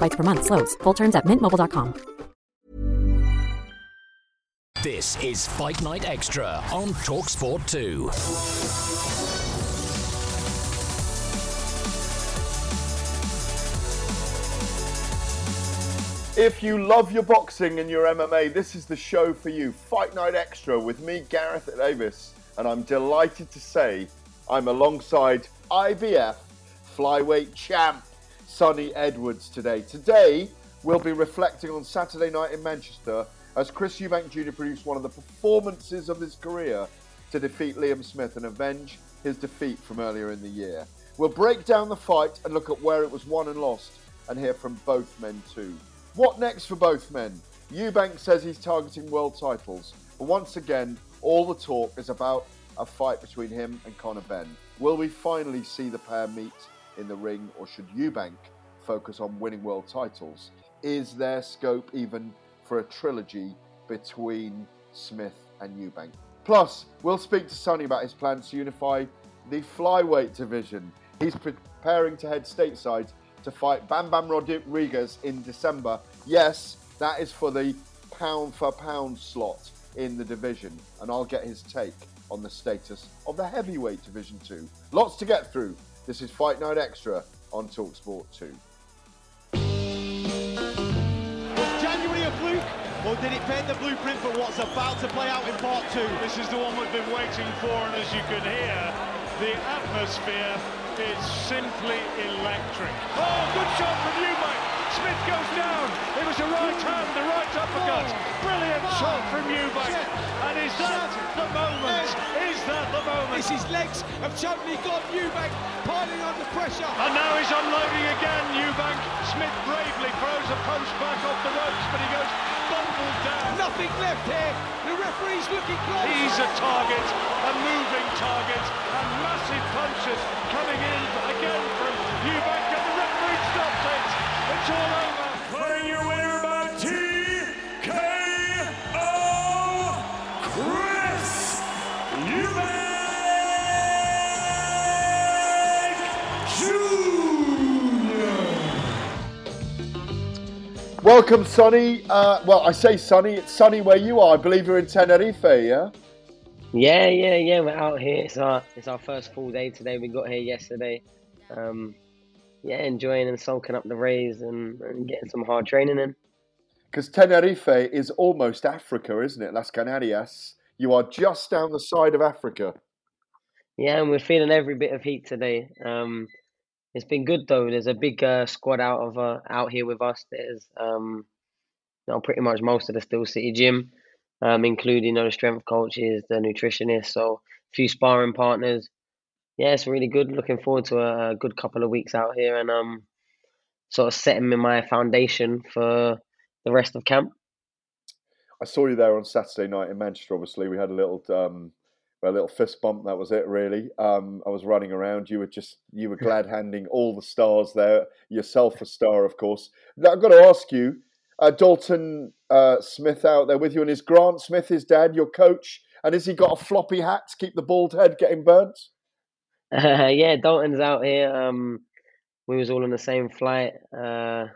per month. Slows. Full terms at mintmobile.com. This is Fight Night Extra on Talksport 2. If you love your boxing and your MMA, this is the show for you. Fight Night Extra with me, Gareth Davies, and I'm delighted to say I'm alongside IBF flyweight champ Sunny Edwards today. Today, we'll be reflecting on Saturday night in Manchester as Chris Eubank Jr. produced one of the performances of his career to defeat Liam Smith and avenge his defeat from earlier in the year. We'll break down the fight and look at where it was won and lost and hear from both men too. What next for both men? Eubank says he's targeting world titles, but once again, all the talk is about a fight between him and Conor Benn. Will we finally see the pair meet in the ring, or should Eubank focus on winning world titles? Is there scope even for a trilogy between Smith and Eubank? Plus, we'll speak to Sunny about his plans to unify the flyweight division. He's preparing to head stateside to fight Bam Bam Rodriguez in December. Yes, that is for the pound for pound slot in the division, and I'll get his take on the status of the heavyweight division too. Lots to get through. This is Fight Night Extra on Talksport 2. Was January a fluke, or did it paint the blueprint for what's about to play out in part two? This is the one we've been waiting for, and as you can hear, the atmosphere is simply electric. Oh, good shot from Eubank. Smith goes down. It was a right hand, the right uppercut. Brilliant shot from Eubank. And is that the moment? Is the moment? It's his legs have totally got Eubank piling under pressure. And now he's unloading again, Eubank. Smith bravely throws a punch back off the ropes, but he goes bundled down. Nothing left here. The referee's looking close. He's a target, a moving target, and massive punches coming in again from Eubank, and the referee stops it. It's all over. Welcome, Sunny. Uh, well, I say sunny. It's sunny where you are. I believe you're in Tenerife, yeah? Yeah, yeah, yeah. We're out here. It's our it's our first full day today. We got here yesterday. Um, yeah, enjoying and soaking up the rays and, and getting some hard training in. Because Tenerife is almost Africa, isn't it? Las Canarias. You are just down the side of Africa. Yeah, and we're feeling every bit of heat today. Um, it's been good though. There's a big uh, squad out of uh, out here with us. There's um, you know, pretty much most of the Steel City gym, um, including you know, the strength coaches, the nutritionists, so a few sparring partners. Yeah, it's really good. Looking forward to a, a good couple of weeks out here and um, sort of setting my foundation for the rest of camp. I saw you there on Saturday night in Manchester. Obviously, we had a little um, a little fist bump. That was it, really. Um, I was running around. You were just you were glad handing all the stars there. Yourself a star, of course. Now, I've got to ask you, uh, Dalton uh, Smith out there with you, and is Grant Smith his dad, your coach? And has he got a floppy hat to keep the bald head getting burnt? Uh, yeah, Dalton's out here. Um, we was all on the same flight. Uh,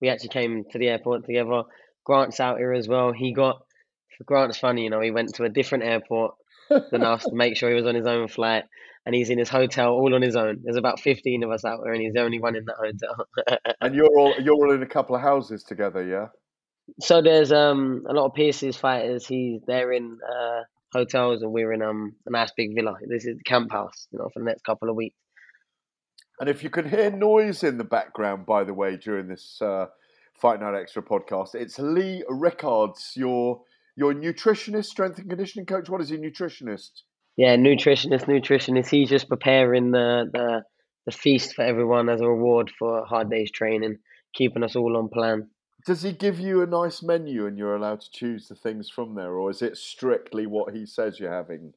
we actually came to the airport together. Grant's out here as well. He got Grant's funny, you know. He went to a different airport than us to make sure he was on his own flight, and he's in his hotel all on his own. There's about fifteen of us out there, and he's the only one in that hotel. and you're all you're all in a couple of houses together, yeah. So there's um a lot of Pearce's fighters. He's they're in uh, hotels and we're in um a nice big villa. This is the camp house, you know, for the next couple of weeks. And if you can hear noise in the background, by the way, during this uh, Fight Night Extra podcast, it's Lee Rickards, your your nutritionist, strength and conditioning coach. What is he, nutritionist? Yeah, nutritionist, nutritionist. He's just preparing the the the feast for everyone as a reward for a hard day's training, keeping us all on plan. Does he give you a nice menu and you're allowed to choose the things from there, or is it strictly what he says you're having?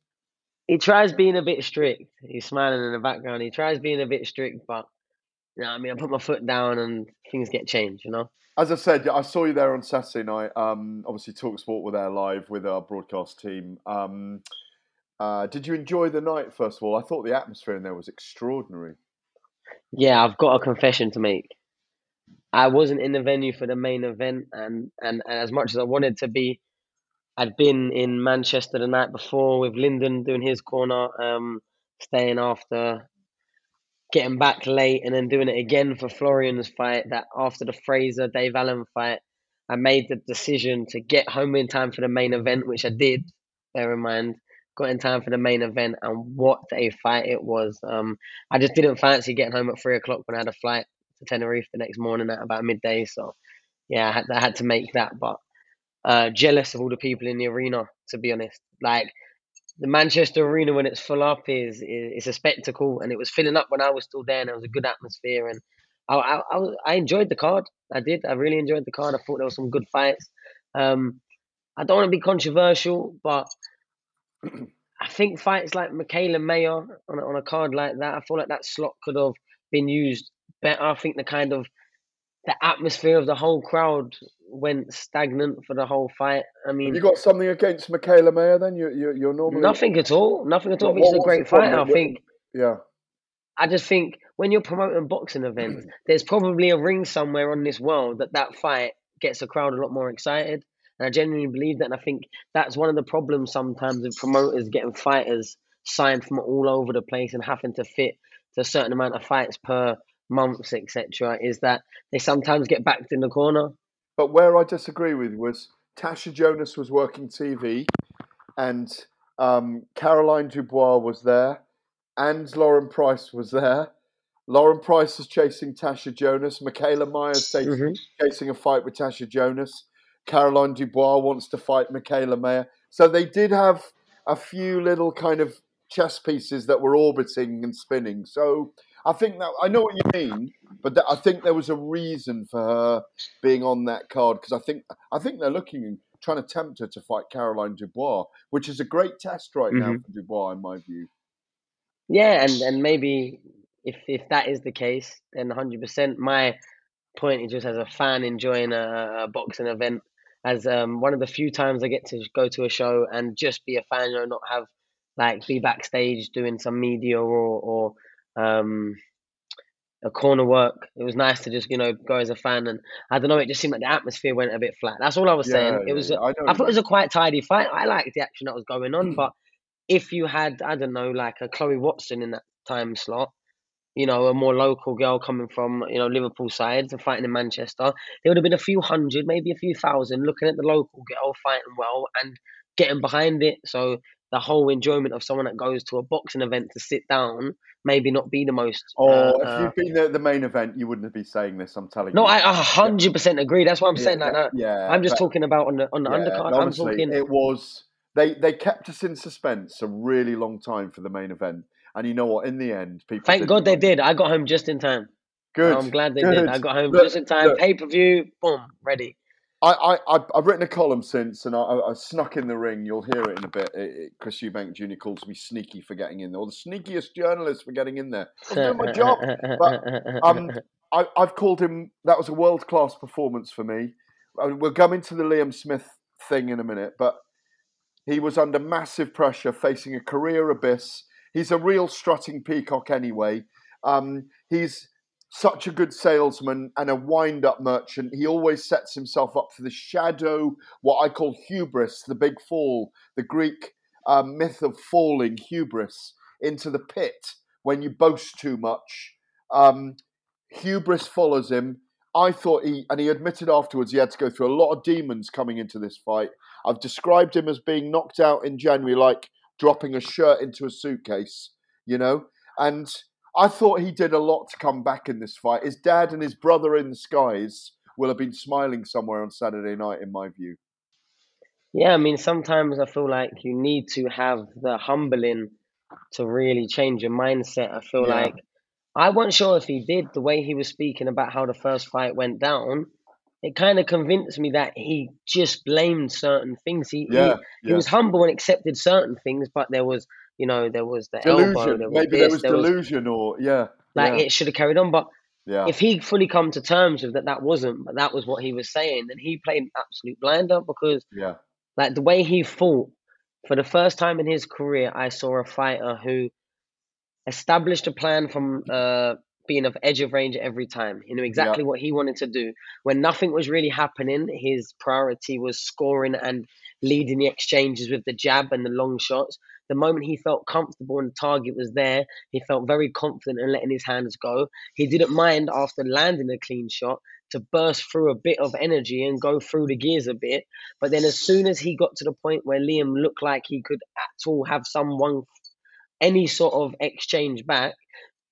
He tries being a bit strict. He's smiling in the background. He tries being a bit strict, but you know, what I mean, I put my foot down and things get changed. You know. As I said, I saw you there on Saturday night. Um, obviously, Talk Sport were there live with our broadcast team. Um, uh, did you enjoy the night? First of all, I thought the atmosphere in there was extraordinary. Yeah, I've got a confession to make. I wasn't in the venue for the main event, and, and, and as much as I wanted to be, I'd been in Manchester the night before with Lyndon doing his corner, um, staying after, getting back late, and then doing it again for Florian's fight. That after the Fraser Dave Allen fight, I made the decision to get home in time for the main event, which I did. Bear in mind, got in time for the main event, and what a fight it was. Um, I just didn't fancy getting home at three o'clock when I had a flight to Tenerife the next morning at about midday. So, yeah, I had, I had to make that, but uh, jealous of all the people in the arena, to be honest. Like the Manchester Arena when it's full up is, is a spectacle, and it was filling up when I was still there, and it was a good atmosphere, and I I, I, I enjoyed the card. I did. I really enjoyed the card. I thought there were some good fights. Um, I don't want to be controversial, but I think fights like Mikaela Mayer on a, on a card like that, I feel like that slot could have been used better. I think the kind of the atmosphere of the whole crowd went stagnant for the whole fight. I mean, you got something against Mikaela Mayer? Then you you you're normally nothing at all. Nothing at all. What- It's a great fight. I think. Yeah. I just think when you're promoting boxing events, there's probably a ring somewhere on this world that that fight gets the crowd a lot more excited. And I genuinely believe that. And I think that's one of the problems sometimes with promoters getting fighters signed from all over the place and having to fit to a certain amount of fights per month, etc. Is that they sometimes get backed in the corner. But where I disagree with was Tasha Jonas was working TV, and um, Caroline Dubois was there, and Lauren Price was there. Lauren Price is chasing Tasha Jonas. Mikaela Mayer's chasing, Mhm. chasing a fight with Tasha Jonas. Caroline Dubois wants to fight Mikaela Mayer. So they did have a few little kind of chess pieces that were orbiting and spinning. So I think that I know what you mean, but that, I think there was a reason for her being on that card because I think I think they're looking trying to tempt her to fight Caroline Dubois, which is a great test right now Mhm. for Dubois in my view. Yeah, and, and maybe if if that is the case, then hundred percent. My point is just as a fan enjoying a, a boxing event, as um one of the few times I get to go to a show and just be a fan, you know, not have like be backstage doing some media or or um a corner work. It was nice to just you know go as a fan, and I don't know. It just seemed like the atmosphere went a bit flat. That's all I was Yeah, saying. It was. yeah, I I thought it was a quite tidy fight. I liked the action that was going on, but if you had, I don't know, like a Chloe Watson in that time slot, you know, a more local girl coming from, you know, Liverpool side and fighting in Manchester, there would have been a few hundred, maybe a few thousand looking at the local girl fighting well and getting behind it. So the whole enjoyment of someone that goes to a boxing event to sit down maybe not be the most. Oh, uh, if uh, you'd been there at the main event, you wouldn't be saying this. I'm telling you. no, you. I a hundred percent agree. That's what I'm Yeah, saying. Like, no, yeah, I'm just but- talking about on the on the Yeah, undercard. and I'm honestly, talking. it was they they kept us in suspense a really long time for the main event, and you know what? In the end, people. Thank God they did. I got home just in time. Good. I'm glad they good. did. I got home Look, just in time. Pay per view, boom, ready. I, I, I've- written a column since, and I, I, snuck in the ring. You'll hear it in a bit. It, it, Chris Eubank Jr. calls me sneaky for getting in there, or the sneakiest journalist for getting in there. I was doing my job. But um, I, I've called him. That was a world class performance for me. Uh, We'll come into the Liam Smith thing in a minute, but he was under massive pressure, facing a career abyss. He's a real strutting peacock anyway. Um, he's such a good salesman and a wind up merchant. He always sets himself up for the shadow, what I call hubris, the big fall, the Greek um, myth of falling, hubris, into the pit when you boast too much. Um, hubris follows him. I thought he, and he admitted afterwards he had to go through a lot of demons coming into this fight. I've described him as being knocked out in January like dropping a shirt into a suitcase, you know? And I thought he did a lot to come back in this fight. His dad and his brother in the skies will have been smiling somewhere on Saturday night, in my view. Yeah, I mean, sometimes I feel like you need to have the humbling to really change your mindset. I feel Yeah. like I wasn't sure if he did the way he was speaking about how the first fight went down. It kind of convinced me that he just blamed certain things. He, Yeah, he he was humble and accepted certain things, but there was, you know, there was the elbow, Delusion. there was Maybe this, there was there was delusion, or yeah, like yeah, it should have carried on. But yeah. if he fully come to terms with that, that wasn't, but that was what he was saying, then he played an absolute blinder because yeah. like the way he fought for the first time in his career, I saw a fighter who established a plan from uh, being of edge of range every time. He knew exactly what he wanted to do. When nothing was really happening, his priority was scoring and leading the exchanges with the jab and the long shots. The moment he felt comfortable and the target was there, he felt very confident in letting his hands go. He didn't mind after landing a clean shot to burst through a bit of energy and go through the gears a bit. But then as soon as he got to the point where Liam looked like he could at all have someone any sort of exchange back,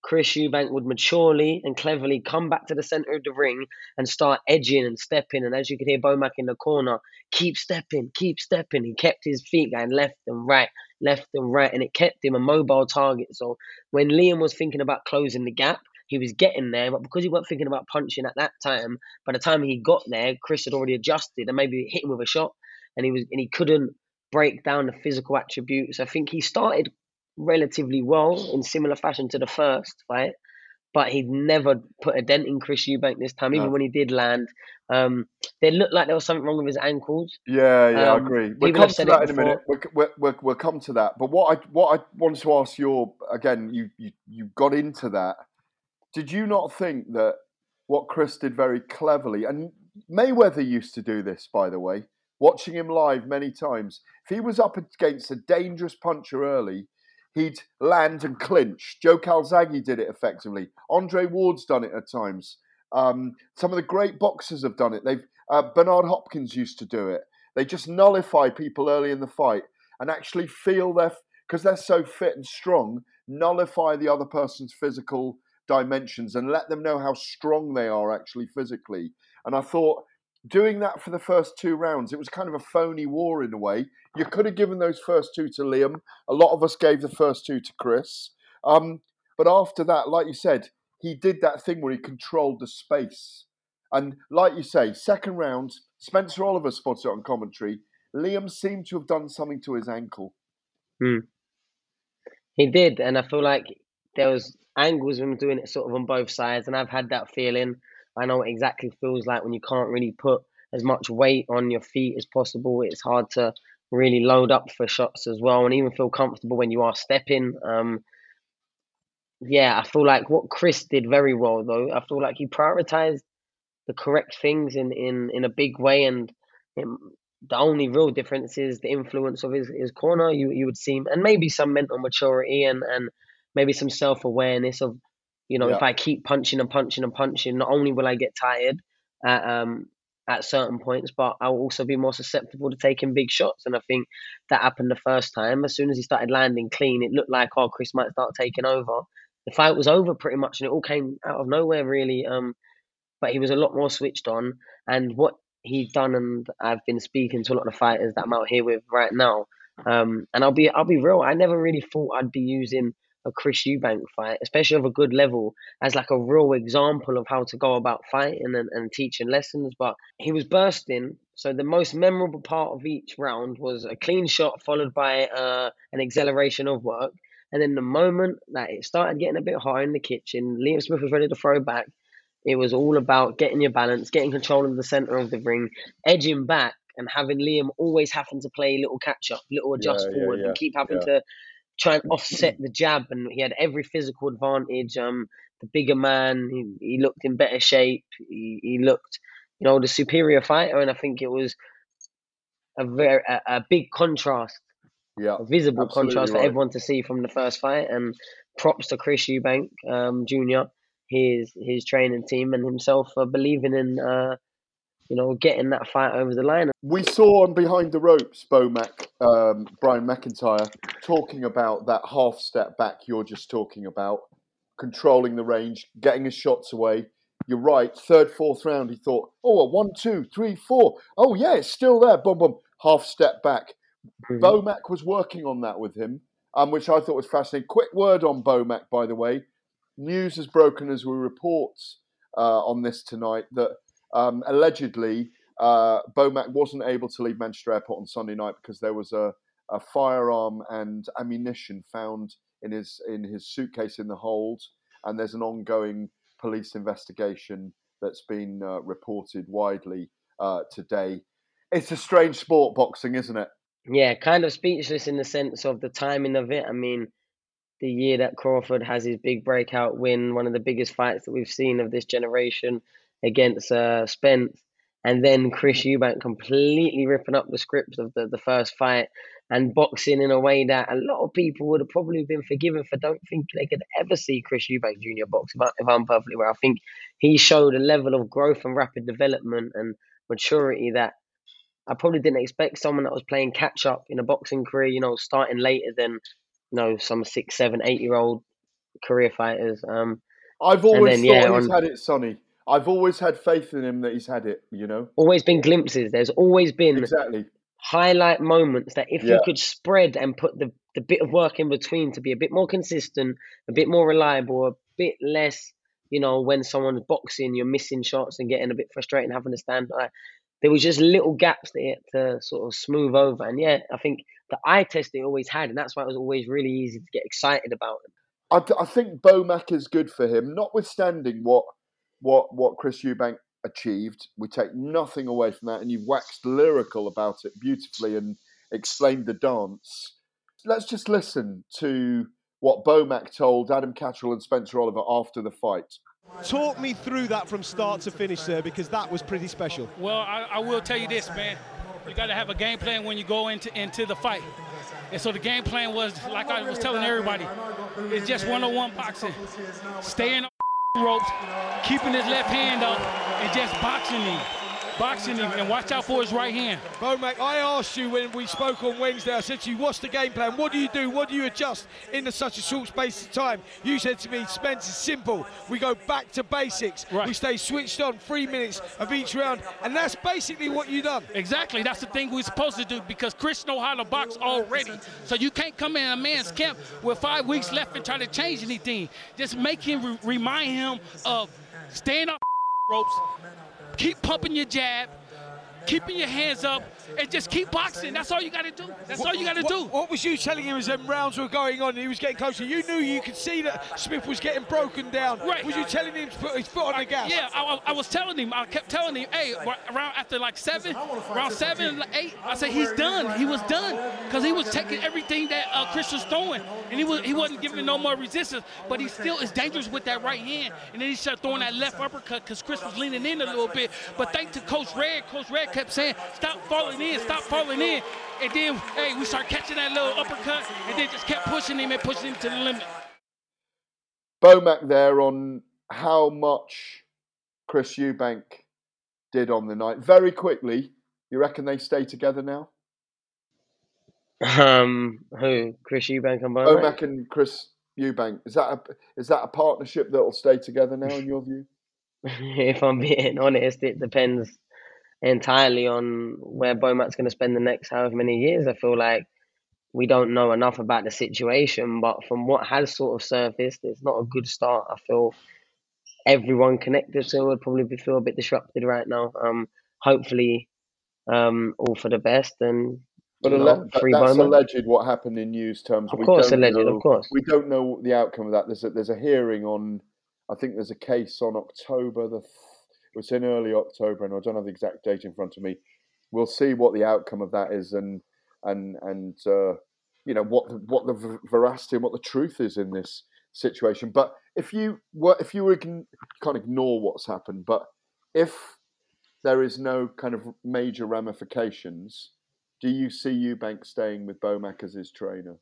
Chris Eubank would maturely and cleverly come back to the center of the ring and start edging and stepping. And as you could hear Bomac in the corner, keep stepping, keep stepping. He kept his feet going left and right, left and right, and it kept him a mobile target. So when Liam was thinking about closing the gap, he was getting there, but because he wasn't thinking about punching at that time, by the time he got there, Chris had already adjusted and maybe hit him with a shot, and he was and he couldn't break down the physical attributes. I think he started relatively well in similar fashion to the first fight, but he'd never put a dent in Chris Eubank this time. Even No. when he did land, um, it looked like there was something wrong with his ankles. Yeah, yeah, I Um, agree. We'll come to that in a minute. We'll, we'll, we'll, we'll come to that. But what I what I wanted to ask you again, you, you you got into that. Did you not think that what Chris did very cleverly, and Mayweather used to do this, by the way, watching him live many times. If he was up against a dangerous puncher early, he'd land and clinch. Joe Calzaghe did it effectively. Andre Ward's done it at times. Um, some of the great boxers have done it. They've uh, Bernard Hopkins used to do it. They just nullify people early in the fight and actually feel their because they're so fit and strong. Nullify the other person's physical dimensions and let them know how strong they are actually physically. And I thought doing that for the first two rounds, it was kind of a phony war in a way. You could have given those first two to Liam. A lot of us gave the first two to Chris. Um, but after that, like you said, he did that thing where he controlled the space. And like you say, second round, Spencer Oliver spotted it on commentary. Liam seemed to have done something to his ankle. Hmm. He did, and I feel like there was angles of him doing it sort of on both sides, and I've had that feeling. I know exactly feels like when you can't really put as much weight on your feet as possible. It's hard to really load up for shots as well, and even feel comfortable when you are stepping. Um, yeah, I feel like what Chris did very well though. I feel like he prioritized the correct things in in in a big way, and um, the only real difference is the influence of his, his corner. You you would see, and maybe some mental maturity and and maybe some self awareness of, you know, if I keep punching and punching and punching, not only will I get tired at um at certain points, but I'll also be more susceptible to taking big shots. And I think that happened the first time. As soon as he started landing clean, it looked like oh Chris might start taking over. The fight was over pretty much, and it all came out of nowhere really. Um, but he was a lot more switched on. And what he'd done, and I've been speaking to a lot of fighters that I'm out here with right now. Um, and I'll be I'll be real. I never really thought I'd be using a Chris Eubank fight, especially of a good level, as like a real example of how to go about fighting and, and teaching lessons. But he was bursting. So the most memorable part of each round was a clean shot followed by uh, an acceleration of work. And then the moment that it started getting a bit hot in the kitchen, Liam Smith was ready to throw back. It was all about getting your balance, getting control of the center of the ring, edging back, and having Liam always having to play little catch up, little adjust Yeah, forward, yeah, and keep having to try and offset the jab. And he had every physical advantage. Um, the bigger man, he, he looked in better shape. He, he looked, you know, the superior fighter. And I think it was a very a, a big contrast Yeah, a visible contrast right. for everyone to see from the first fight. And props to Chris Eubank um, Jr. his his training team and himself for believing in uh, you know getting that fight over the line. We saw on behind the ropes, Bomac, um, Brian McIntyre talking about that half step back you're just talking about, controlling the range, getting his shots away. You're right. Third, fourth round, he thought, oh, a one, two, three, four. Oh yeah, it's still there. Boom, boom. Half step back. Mhm. Bomac was working on that with him, um, which I thought was fascinating. Quick word on Bomac, by the way. News has broken as we report uh, on this tonight that um, allegedly uh, Bomac wasn't able to leave Manchester Airport on Sunday night because there was a, a firearm and ammunition found in his in his suitcase in the hold, and there's an ongoing police investigation that's been uh, reported widely uh, today. It's a strange sport, boxing, isn't it? Yeah, kind of speechless in the sense of the timing of it. I mean, the year that Crawford has his big breakout win, one of the biggest fights that we've seen of this generation against uh, Spence, and then Chris Eubank completely ripping up the script of the, the first fight and boxing in a way that a lot of people would have probably been forgiven for. Don't think they could ever see Chris Eubank Jr. box. If, I, if I'm perfectly right, I think he showed a level of growth and rapid development and maturity that I probably didn't expect someone that was playing catch up in a boxing career, you know, starting later than, you know, some six, seven, eight year old career fighters. Um, I've always then, thought yeah, he's on- had it, Sunny. I've always had faith in him that he's had it. You know, always been glimpses. There's always been exactly. highlight moments that if Yeah. you could spread and put the, the bit of work in between to be a bit more consistent, a bit more reliable, a bit less, you know, when someone's boxing, you're missing shots and getting a bit frustrated and having to stand. There was just little gaps that he had to sort of smooth over. And yeah, I think the eye test they always had, and that's why it was always really easy to get excited about him. I, I think Bomac is good for him, notwithstanding what what what Chris Eubank achieved. We take nothing away from that, and you've waxed lyrical about it beautifully and explained the dance. Let's just listen to what Bomac told Adam Catterall and Spencer Oliver after the fight. Talk me through that from start to finish, sir, because that was pretty special. Well, I, I will tell you this, man. You got to have a game plan when you go into into the fight. And so the game plan was, like I was telling everybody, it's just one-on-one boxing. Staying on ropes, keeping his left hand up, and just boxing him. Boxing him, and watch out for his right hand. Bomac, I asked you when we spoke on Wednesday, I said to you, what's the game plan? What do you do? What do you adjust in such a short space of time? You said to me, Spence, it's simple. We go back to basics. We stay switched on three minutes of each round, and that's basically what you done. Exactly, that's the thing we're supposed to do because Chris know how to box already. So you can't come in a man's camp with five weeks left and try to change anything. Just make him re- remind him of staying up ropes, keep pumping your jab, keeping your hands up, and just keep boxing. That's all you got to do. That's all you got to do. What was you telling him as them rounds were going on he was getting closer? You knew you could see that Smith was getting broken down. Right. Was you telling him to put his foot on the gas? Yeah, I, I- I was telling him. I kept telling him, hey, wa- around after like seven, around seven, eight, I said he's done. He was done because he was taking everything that uh, Chris was throwing, and he was he wasn't giving no more resistance. But he still is dangerous with that right hand, and then he started throwing that left uppercut because Chris was leaning in a little bit. But thanks to Coach Red, Coach Red kept saying, stop falling in, stop falling in, and then hey, we start catching that little uppercut, and then just kept pushing him and pushing him to the limit. Bomac there on how much Chris Eubank did on the night. Very quickly, you reckon they stay together now? Um, who? Chris Eubank and Bomac? Bomac and Chris Eubank. Is that a is that a partnership that will stay together now in your view? if I'm being honest, it depends entirely on where Bomac's going to spend the next however many years. I feel like we don't know enough about the situation, but from what has sort of surfaced, it's not a good start. I feel everyone connected to it would probably be, feel a bit disrupted right now. Um, hopefully, um, all for the best and But know, that- that's Bowman. alleged what happened in news terms. Of course, don't alleged, of course. We don't know the outcome of that. There's a, there's a hearing on, I think there's a case on October the, th- it was in early October, and I don't have the exact date in front of me. We'll see what the outcome of that is, and and and uh, you know what the, what the veracity and what the truth is in this situation. But if you were if you were ign- can't ignore what's happened, but if there is no kind of major ramifications, do you see Eubank staying with Bomac as his trainer?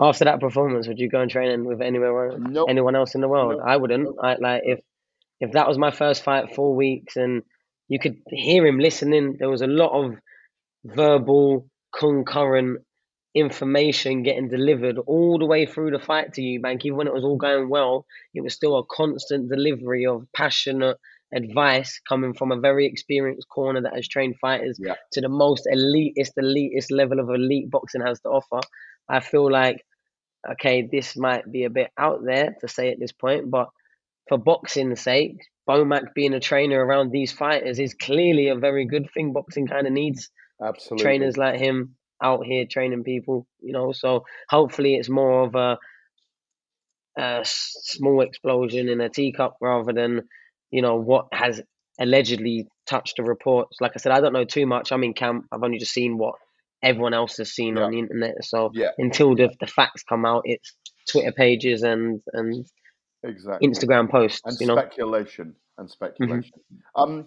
After that performance, would you go and train with anywhere anyone else in the world? Nope. I wouldn't. I like if if that was my first fight, four weeks, and you could hear him listening. There was a lot of verbal, concurrent information getting delivered all the way through the fight to Eubank. Even when it was all going well, it was still a constant delivery of passionate advice coming from a very experienced corner that has trained fighters Yeah. to the most elitist, elitist level of elite boxing has to offer. I feel like, okay, this might be a bit out there to say at this point, but for boxing's sake, Bomac being a trainer around these fighters is clearly a very good thing. Boxing kind of needs Absolutely. trainers like him out here training people, you know. So hopefully it's more of a small explosion in a teacup rather than, you know, what has allegedly touched the reports. Like I said, I don't know too much. I'm in camp. I've only just seen what everyone else has seen on the internet. So Yeah. until the the facts come out, it's Twitter pages and and Exactly. Instagram posts. and you know. speculation and speculation. Um,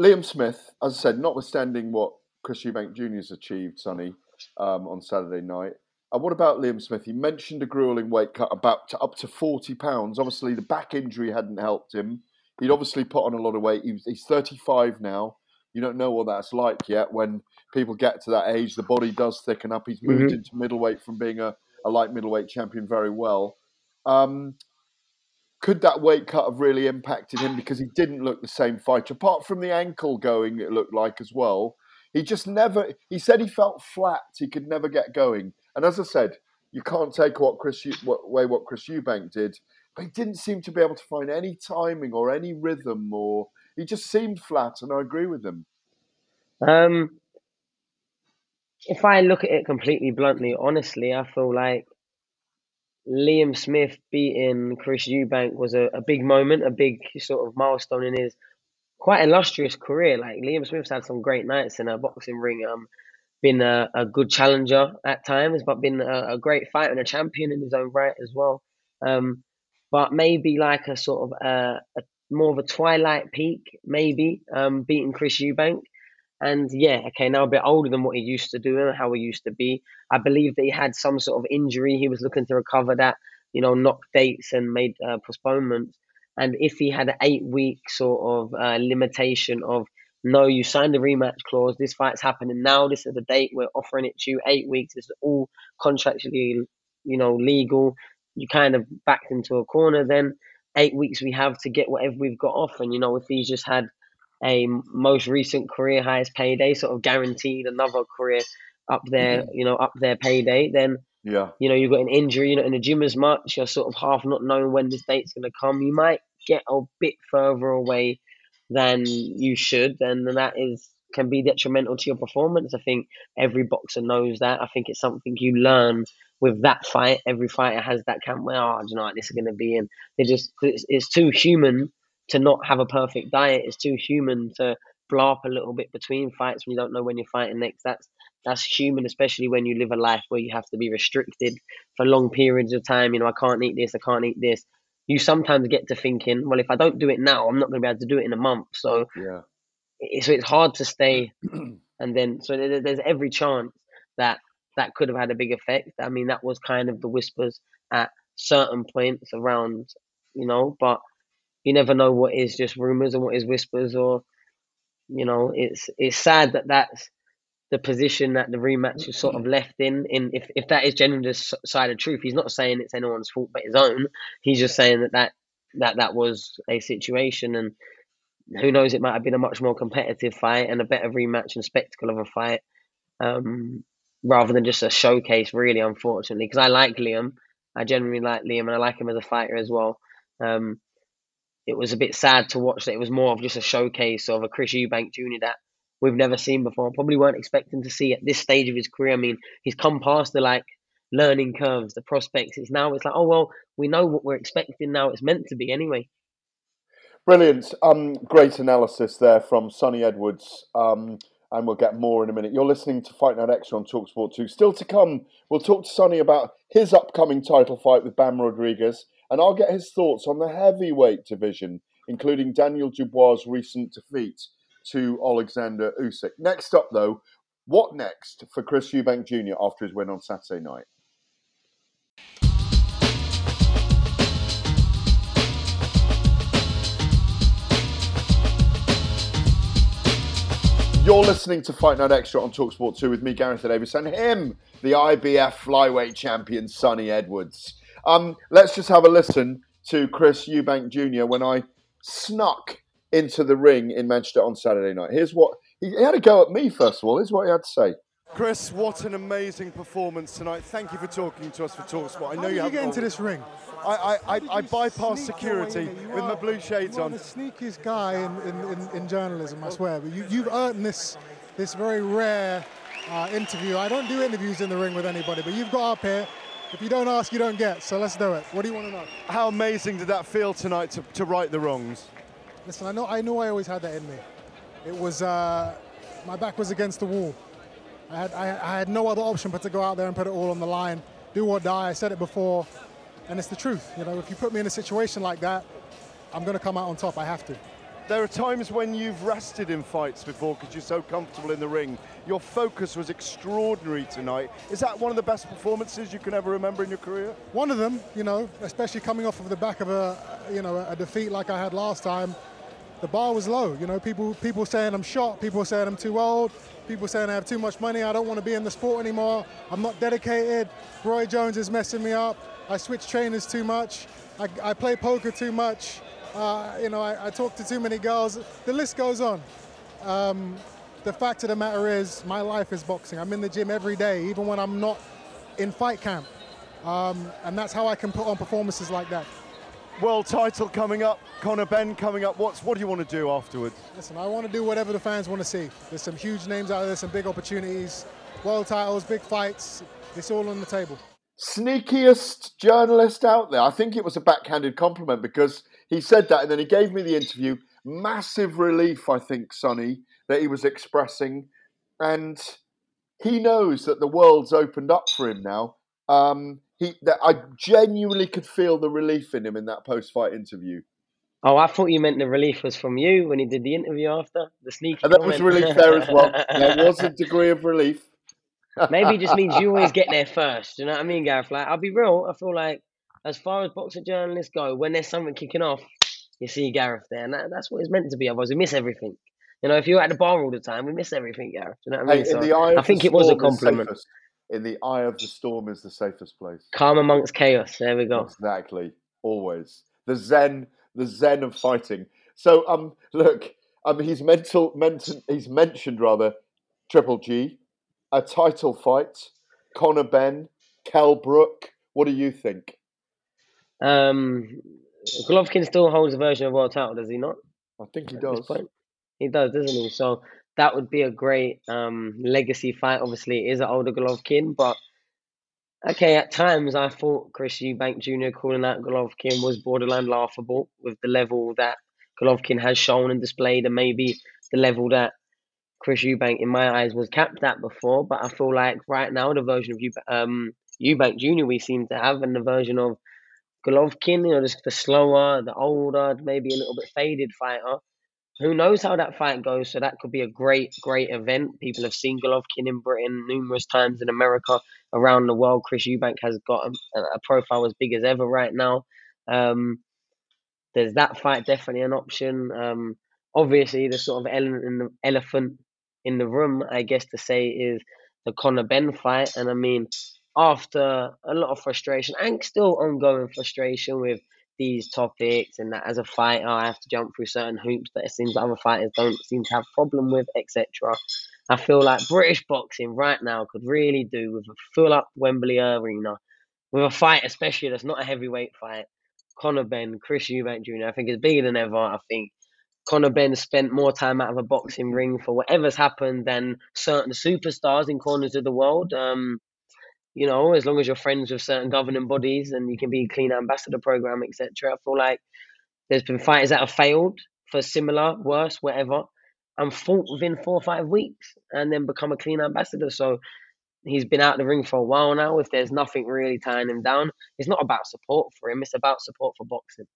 Liam Smith, as I said, notwithstanding what Chris Eubank Jr. has achieved, Sunny, um, on Saturday night. Uh, what about Liam Smith? He mentioned a grueling weight cut about to up to forty pounds. Obviously, the back injury hadn't helped him. He'd obviously put on a lot of weight. He was, he's thirty-five now. You don't know what that's like yet. When people get to that age, the body does thicken up. He's moved Mhm. into middleweight from being a, a light middleweight champion very well. Um, could that weight cut have really impacted him? Because he didn't look the same fighter. Apart from the ankle going it looked like as well. He just never he said he felt flat he could never get going. And as i said you can't take what chris what, away what chris eubank did but he didn't seem to be able to find any timing or any rhythm or he just seemed flat and i agree with him. Um, if I look at it completely bluntly, honestly, I feel like Liam Smith beating Chris Eubank was a, a big moment, a big sort of milestone in his quite illustrious career. Like Liam Smith's had some great nights in a boxing ring. Um, been a, a good challenger at times, but been a, a great fighter and a champion in his own right as well. Um, but maybe like a sort of a, a more of a twilight peak, maybe um, beating Chris Eubank. And yeah, okay, now a bit older than what he used to do and how he used to be. I believe that he had some sort of injury. He was looking to recover that, you know, knocked dates and made uh, postponements. And if he had an eight week sort of uh, limitation of, no, you signed a rematch clause, this fight's happening now, this is the date, we're offering it to you, eight weeks, it's all contractually, you know, legal. You kind of backed into a corner then. Eight weeks we have to get whatever we've got off. And, you know, if he's just had a most recent career highest payday, sort of guaranteed another career up there, mm-hmm. you know, up there payday, then yeah you know you've got an injury, you're not in the gym as much, you're sort of half not knowing when this date's going to come. You might get a bit further away than you should, and then that is can be detrimental to your performance. I think every boxer knows that. I think it's something you learn with that fight. Every fighter has that camp where, oh, do you know what, this is going to be, and they just it's, it's too human to not have a perfect diet. It's too human to blow up a little bit between fights when you don't know when you're fighting next. That's that's human, especially when you live a life where you have to be restricted for long periods of time. You know, I can't eat this, I can't eat this. You sometimes get to thinking, well, if I don't do it now, I'm not going to be able to do it in a month. So, yeah it- so it's hard to stay. and then, so there's every chance that that could have had a big effect. I mean, that was kind of the whispers at certain points around, you know, but you never know what is just rumors and what is whispers or you know it's it's sad that that's the position that the rematch is sort of left in in if, if that is genuinely the side of truth. He's not saying it's anyone's fault but his own. He's just saying that that that, that was a situation and who knows it might have been a much more competitive fight and a better rematch and spectacle of a fight um rather than just a showcase really unfortunately. Because i like liam. I genuinely like liam and i like him as a fighter as well. Um it was a bit sad to watch that it was more of just a showcase of a Chris Eubank Jr. that we've never seen before. Probably weren't expecting to see at this stage of his career. I mean, he's come past the like learning curves, the prospects. It's now it's like, oh well, we know what we're expecting now. It's meant to be anyway. Brilliant. Um, great analysis there from Sunny Edwards. Um, and we'll get more in a minute. You're listening to Fight Night Extra on Talksport 2. Still to come, we'll talk to Sunny about his upcoming title fight with Bam Rodriguez, and I'll get his thoughts on the heavyweight division, including Daniel Dubois' recent defeat to Alexander Usyk. Next up, though, what next for Chris Eubank Jr. after his win on Saturday night? You're listening to Fight Night Extra on Talksport 2 with me, Gareth Davies, and him, the IBF flyweight champion, Sunny Edwards. Um, let's just have a listen to Chris Eubank Jr. when I snuck into the ring in Manchester on Saturday night. Here's what he, he had a go at me, first of all. Here's what he had to say. Chris, what an amazing performance tonight. Thank you for talking to us for Talksport. I know How did you, you have get into this ring? I, I, I, I you bypassed security your way? You with my blue shades on. the sneakiest guy in, in, in, in journalism, I swear. But you, you've earned this, this very rare uh, interview. I don't do interviews in the ring with anybody, but you've got up here. If you don't ask, you don't get. So let's do it. What do you want to know? How amazing did that feel tonight to, to right the wrongs? Listen, I know I knew I always had that in me. It was uh, my back was against the wall. I had I, I had no other option but to go out there and put it all on the line, do or die. I said it before, and it's the truth. You know, if you put me in a situation like that, I'm going to come out on top. I have to. There are times when you've rested in fights before because you're so comfortable in the ring. Your focus was extraordinary tonight. Is that one of the best performances you can ever remember in your career? One of them, you know, especially coming off of the back of a, you know, a defeat like I had last time, the bar was low. You know, people people saying I'm shot, people saying I'm too old, people saying I have too much money, I don't want to be in the sport anymore, I'm not dedicated, Roy Jones is messing me up, I switch trainers too much, I, I play poker too much, uh, you know, I, I talk to too many girls. The list goes on. Um, the fact of the matter is, my life is boxing. I'm in the gym every day, even when I'm not in fight camp. Um, and that's how I can put on performances like that. World title coming up, Conor Benn coming up. What's what do you want to do afterwards? Listen, I want to do whatever the fans want to see. There's some huge names out there, some big opportunities, world titles, big fights. It's all on the table. Sneakiest journalist out there. I think it was a backhanded compliment because he said that and then he gave me the interview. Massive relief, I think, Sunny, that he was expressing. And he knows that the world's opened up for him now. Um, he, that I genuinely could feel the relief in him in that post-fight interview. Oh, I thought you meant the relief was from you when he did the interview after the sneaky. And that was comment. relief there as well. There was a degree of relief. Maybe it just means you always get there first. You know what I mean, Gareth? Like, I'll be real. I feel like, as far as boxer journalists go, when there's something kicking off, you see Gareth there, and that, that's what it's meant to be. Otherwise, we miss everything. You know, if you're at the bar all the time, we miss everything, Gareth. You know what I mean? Hey, So I think it was a compliment. In the eye of the storm is the safest place. Calm amongst chaos. There we go. Exactly. Always the zen, the zen of fighting. So, um, look, um, he's mental, mentioned, he's mentioned rather, Triple G, a title fight, Conor Benn, Kell Brook. What do you think? Um, Golovkin still holds a version of world title, does he not? I think he At does. He does, doesn't he? So that would be a great um, legacy fight. Obviously, it is an older Golovkin, but okay, at times I thought Chris Eubank Jr. calling out Golovkin was borderline laughable with the level that Golovkin has shown and displayed, and maybe the level that Chris Eubank, in my eyes, was capped at before. But I feel like right now, the version of Eubank, um, Eubank Jr. we seem to have, and the version of Golovkin, you know, just the slower, the older, maybe a little bit faded fighter. Who knows how that fight goes? So that could be a great, great event. People have seen Golovkin in Britain numerous times in America, around the world. Chris Eubank has got a, a profile as big as ever right now. Um, there's that fight definitely an option. Um, obviously, the sort of element in the elephant in the room, I guess to say, is the Conor Benn fight. And I mean, after a lot of frustration and still ongoing frustration with these topics and that as a fighter I have to jump through certain hoops that it seems other fighters don't seem to have problem with, etc. I feel like British boxing right now could really do with a full up Wembley arena, with a fight especially that's not a heavyweight fight. Conor Benn, Chris Eubank Jr. I think is bigger than ever. I think Conor Benn spent more time out of a boxing ring for whatever's happened than certain superstars in corners of the world. Um, you know, as long as you're friends with certain governing bodies and you can be a clean ambassador program, etc. I feel like there's been fighters that have failed for similar, worse, whatever, and fought within four or five weeks and then become a clean ambassador. So he's been out the ring for a while now. If there's nothing really tying him down, it's not about support for him. It's about support for boxing.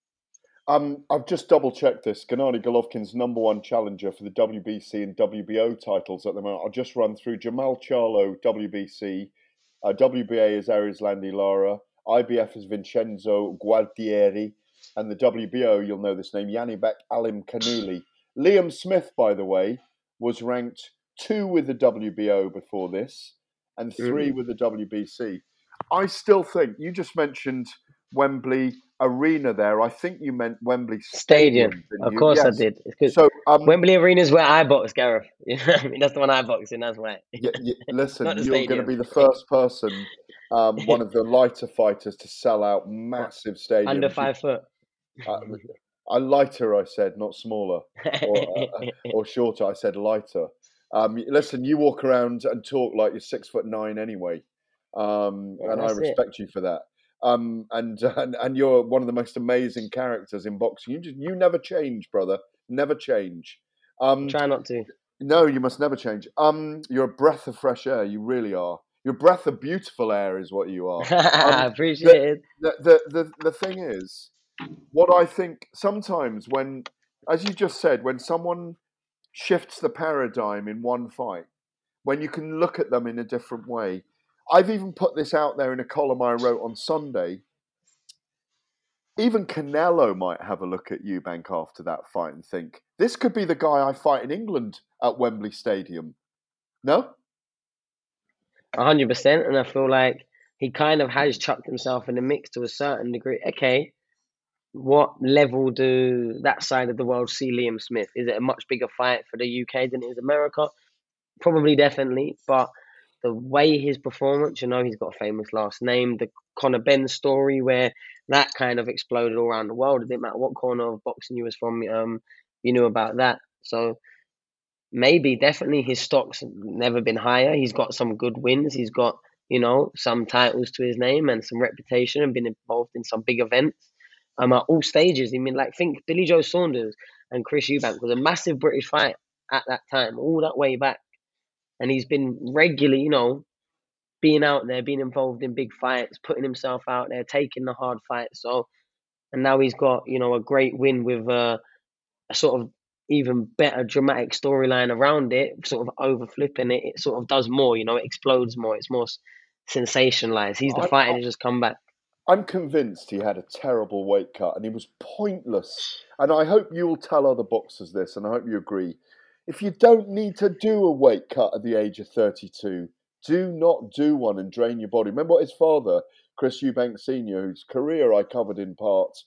Um, I've just double checked this. Gennady Golovkin's number one challenger for the WBC and WBO titles at the moment. I'll just run through Jermall Charlo, WBC. Uh, WBA is Erislandy Lara. IBF is Vincenzo Gualtieri, and the WBO, you'll know this name, Yanibek Alim Kanuli. Liam Smith, by the way, was ranked two with the WBO before this, and three Mhm. with the WBC. I still think you just mentioned Wembley Arena there. I think you meant Wembley Stadium. Stadium. Of you? course Yes. I did. So um, Wembley Arena is where I box, Gareth. You know what I mean? That's the one I box in. That's why. y- y- listen, you're going to be the first person, um, one of the lighter fighters, to sell out massive stadiums. Under five foot. Uh, I lighter, I said, not smaller or, uh, or shorter. I said lighter. Um, listen, you walk around and talk like you're six foot nine anyway, um, Yeah, and I that's it. respect you for that. Um, and, and and you're one of the most amazing characters in boxing. You just you never change, brother. Never change. Um, Try not to. no, you must never change. Um, you're a breath of fresh air. You really are. You're a breath of beautiful air, is what you are. I Um, appreciate it. the, the, the, the thing is, what I think sometimes when, as you just said, when someone shifts the paradigm in one fight, when you can look at them in a different way. I've even put this out there in a column I wrote on Sunday. Even Canelo might have a look at Eubank after that fight and think, this could be the guy I fight in England at Wembley Stadium. No? hundred percent, and I feel like he kind of has chucked himself in the mix to a certain degree. Okay, what level do that side of the world see Liam Smith? Is it a much bigger fight for the UK than it is America? Probably, definitely, but the way his performance, you know, he's got a famous last name. The Conor Benn story, where that kind of exploded all around the world. It didn't matter what corner of boxing you was from, um, you knew about that. So maybe definitely his stock's never been higher. He's got some good wins. He's got you know some titles to his name and some reputation and been involved in some big events. Um, at all stages. I mean, like think Billy Joe Saunders and Chris Eubank was a massive British fight at that time, all that way back, and he's been regularly, you know, being out there, being involved in big fights, putting himself out there, taking the hard fights. So, and now he's got you know a great win with uh, a sort of even better dramatic storyline around it, sort of overflipping it. It sort of does more, you know, it explodes more. It's more sensationalized. He's the I- fighter to just come back. I'm convinced he had a terrible weight cut and he was pointless. And I hope you will tell other boxers this, and I hope you agree. If you don't need to do a weight cut at the age of 32, do not do one and drain your body. Remember what his father, Chris Eubank Sr., whose career I covered in parts,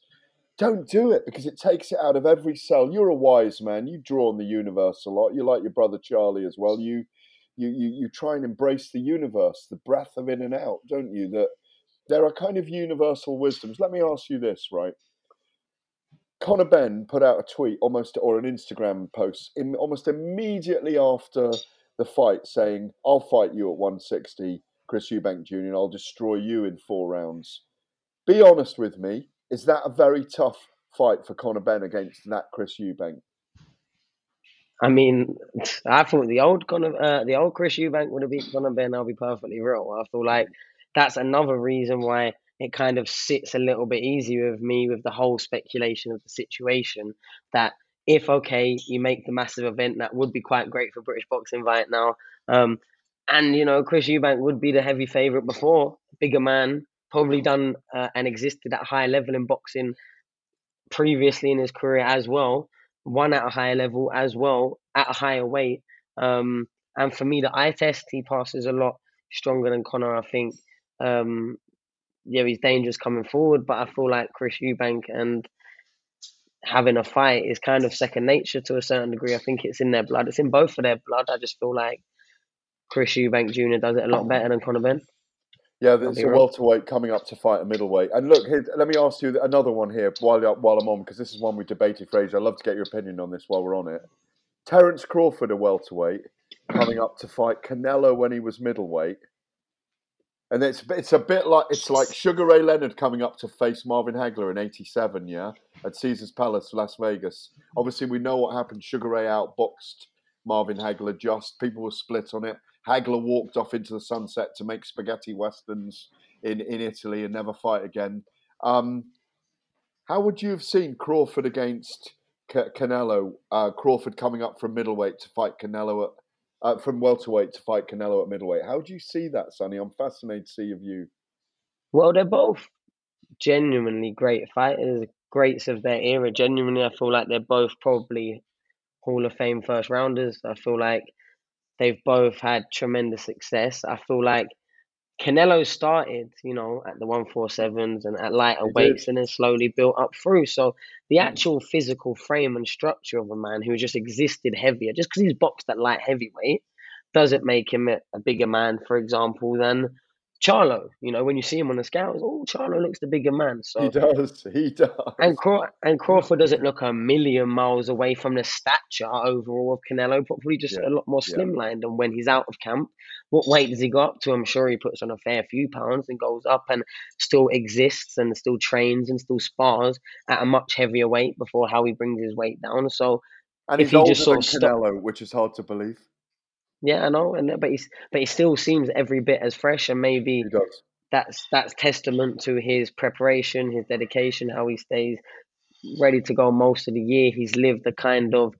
don't do it because it takes it out of every cell. You're a wise man. You draw on the universe a lot. You're like your brother Charlie as well. You, you, you, you try and embrace the universe, the breath of in and out, don't you? That there are kind of universal wisdoms. Let me ask you this, right? Conor Benn put out a tweet almost or an Instagram post in, almost immediately after the fight saying, I'll fight you at 160, Chris Eubank Jr., and I'll destroy you in four rounds. Be honest with me, is that a very tough fight for Conor Benn against that Chris Eubank? I mean, I thought the old Conor, uh, the old Chris Eubank would have beat Conor Benn. I'll be perfectly real. I feel like that's another reason why it kind of sits a little bit easier with me with the whole speculation of the situation. That if okay, you make the massive event, that would be quite great for British boxing right now. Um, and you know, Chris Eubank would be the heavy favourite before, bigger man, probably done uh, and existed at a high level in boxing previously in his career as well, won at a higher level as well at a higher weight. Um, and for me, the eye test he passes a lot stronger than Conor. I think. Um, yeah, he's dangerous coming forward, but I feel like Chris Eubank and having a fight is kind of second nature to a certain degree. I think it's in their blood. It's in both of their blood. I just feel like Chris Eubank Jr. does it a lot oh. better than Conor Benn. Yeah, there's a welterweight coming up to fight a middleweight. And look, here, let me ask you another one here while while I'm on, because this is one we debated, Fraser. I'd love to get your opinion on this while we're on it. Terence Crawford, a welterweight, coming up to fight Canelo when he was middleweight. And it's it's a bit like it's like Sugar Ray Leonard coming up to face Marvin Hagler in '87, yeah, at Caesar's Palace, Las Vegas. Obviously, we know what happened. Sugar Ray outboxed Marvin Hagler. Just people were split on it. Hagler walked off into the sunset to make spaghetti westerns in, in Italy and never fight again. Um, how would you have seen Crawford against C- Canelo? Uh, Crawford coming up from middleweight to fight Canelo at uh, from welterweight to fight Canelo at middleweight. How do you see that, Sunny? I'm fascinated to see your view. Well, they're both genuinely great fighters, greats of their era. Genuinely, I feel like they're both probably Hall of Fame first rounders. I feel like they've both had tremendous success. I feel like Canelo started, you know, at the 147s and at lighter weights and then slowly built up through. So the mm. actual physical frame and structure of a man who just existed heavier, just because he's boxed at light heavyweight, doesn't make him a, a bigger man, for example, than Charlo. You know, when you see him on the scales, oh, Charlo looks the bigger man. So He does. He does. and, Craw- and Crawford doesn't look a million miles away from the stature overall of Canelo, probably just a lot more yeah. slimlined. And when he's out of camp, what weight does he go up to? I'm sure he puts on a fair few pounds and goes up and still exists and still trains and still spars at a much heavier weight before how he brings his weight down. So And if he's he older just sort than of Canelo, which is hard to believe. Yeah, I know, and but he's but he still seems every bit as fresh, and maybe that's that's testament to his preparation, his dedication, how he stays ready to go most of the year. He's lived a kind of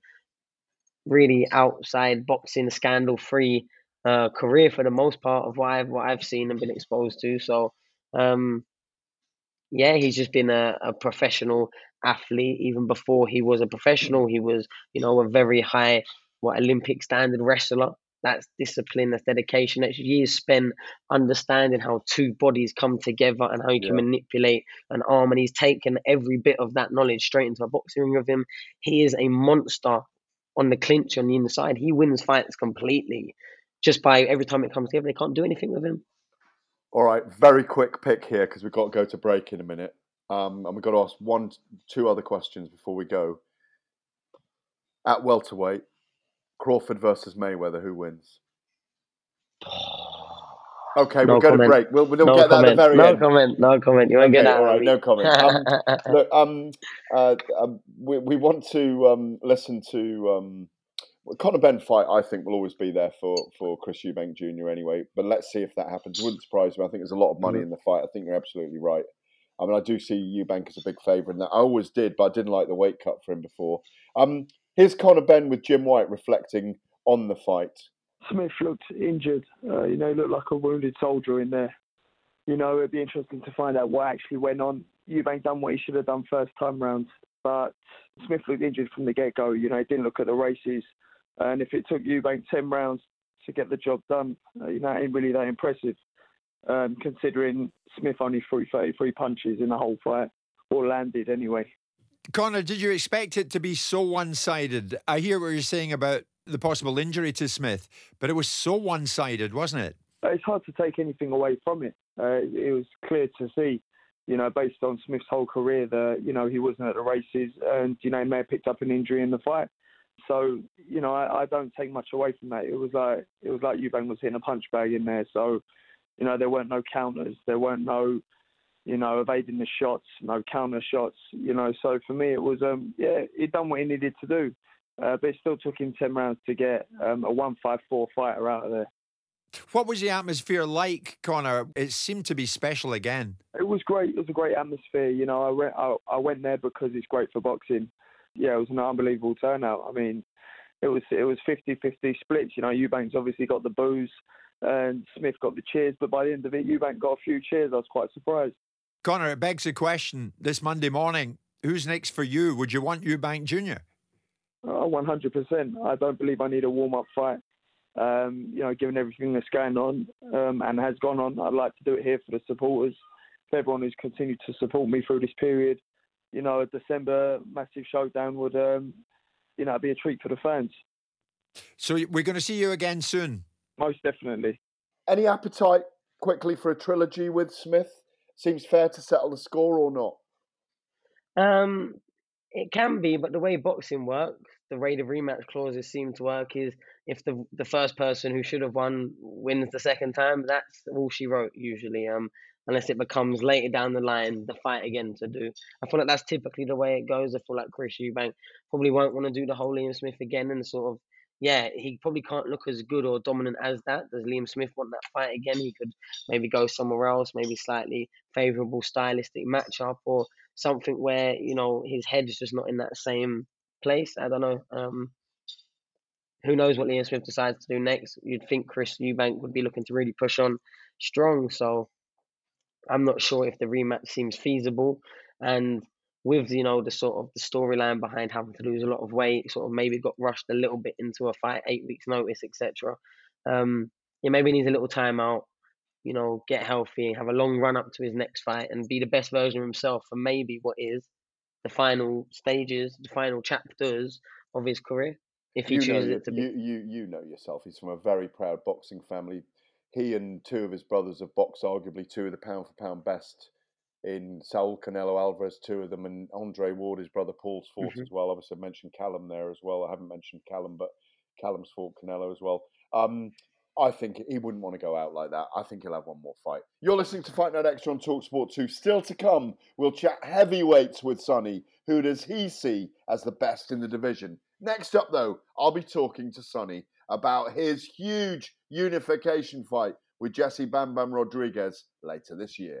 really outside boxing scandal free uh, career for the most part of what I've what I've seen and been exposed to. So um, yeah, he's just been a, a professional athlete. Even before he was a professional, he was, you know, a very high what Olympic standard wrestler. That's discipline, that's dedication, that's years spent understanding how two bodies come together and how you can Yeah. manipulate an arm. And he's taken every bit of that knowledge straight into a boxing ring with him. He is a monster on the clinch on the inside. He wins fights completely just by every time it comes together. They can't do anything with him. All right, very quick pick here because we've got to go to break in a minute. Um, and we've got to ask one, two other questions before we go. At welterweight, Crawford versus Mayweather, who wins? Okay, No we'll go to break. We'll, we'll No get that at the comment. very No end. comment. No comment. You won't get Okay, that all right, no comment. Um, look, um, uh, um, we, we want to um, listen to um, Conor Benn fight. I think will always be there for for Chris Eubank Jr. Anyway, but let's see if that happens. It wouldn't surprise me. I think there's a lot of money Mhm. in the fight. I think you're absolutely right. I mean, I do see Eubank as a big favourite, and that I always did, but I didn't like the weight cut for him before. Um, here's Conor Benn with Jim White reflecting on the fight. Smith looked injured. Uh, you know, looked like a wounded soldier in there. You know, it'd be interesting to find out what actually went on. Eubank done what he should have done first time round, but Smith looked injured from the get go. You know, he didn't look at the races, and if it took Eubank ten rounds to get the job done, uh, you know, it ain't really that impressive. Um, considering Smith only threw 33 punches in the whole fight, or landed anyway. Conor, did you expect it to be so one sided? I hear what you're saying about the possible injury to Smith, but it was so one sided, wasn't it? Uh, it's hard to take anything away from it. Uh, it was clear to see, you know, based on Smith's whole career that, you know, he wasn't at the races and, you know, may have picked up an injury in the fight. So, you know, I, I don't take much away from that. It was like it was like Eubank was hitting a punch bag in there. So, you know, there weren't no counters, there weren't no, you know, evading the shots, no counter shots, you know. So for me, it was, um, yeah, he done what he needed to do, uh, but it still took him ten rounds to get um, a one-five-four fighter out of there. What was the atmosphere like, Conor? It seemed to be special again. It was great. It was a great atmosphere. You know, I went I, I went there because it's great for boxing. Yeah, it was an unbelievable turnout. I mean, it was it was 50-50 splits. You know, Eubank's obviously got the booze, and Smith got the cheers. But by the end of it, Eubank got a few cheers. I was quite surprised. Conor, it begs the question this Monday morning who's next for you? Would you want Eubank Jr.? Oh, 100%. I don't believe I need a warm up fight. Um, you know, given everything that's going on um, and has gone on, I'd like to do it here for the supporters, for everyone who's continued to support me through this period. You know, a December massive showdown would, um, you know, be a treat for the fans. So we're going to see you again soon. Most definitely. Any appetite quickly for a trilogy with Smith? Seems fair to settle the score or not? Um, it can be, but the way boxing works, the way the rematch clauses seem to work is if the the first person who should have won wins the second time, that's all she wrote usually. Um, unless it becomes later down the line the fight again to do. I feel like that's typically the way it goes. I feel like Chris Eubank probably won't want to do the whole Liam Smith again and sort of yeah, he probably can't look as good or dominant as that. Does Liam Smith want that fight again? He could maybe go somewhere else, maybe slightly favourable stylistic matchup or something where, you know, his head's just not in that same place. I don't know. Um, who knows what Liam Smith decides to do next? You'd think Chris Eubank would be looking to really push on strong. So I'm not sure if the rematch seems feasible. And with you know the sort of the storyline behind having to lose a lot of weight, sort of maybe got rushed a little bit into a fight, eight weeks notice, etc. Um, yeah, maybe needs a little time out. You know, get healthy, have a long run up to his next fight, and be the best version of himself for maybe what is the final stages, the final chapters of his career, if he you chooses know, it to be. you, you you know yourself. He's from a very proud boxing family. He and two of his brothers have boxed arguably two of the pound for pound best in Saul Canelo Alvarez, two of them, and Andre Ward, his brother Paul's fought Mhm. as well. Obviously, I mentioned Callum there as well. I haven't mentioned Callum, but Callum's fought Canelo as well. Um, I think he wouldn't want to go out like that. I think he'll have one more fight. You're listening to Fight Night Extra on Talksport 2. Still to come, we'll chat heavyweights with Sunny. Who does he see as the best in the division? Next up, though, I'll be talking to Sunny about his huge unification fight with Jesse Bam Bam Rodriguez later this year.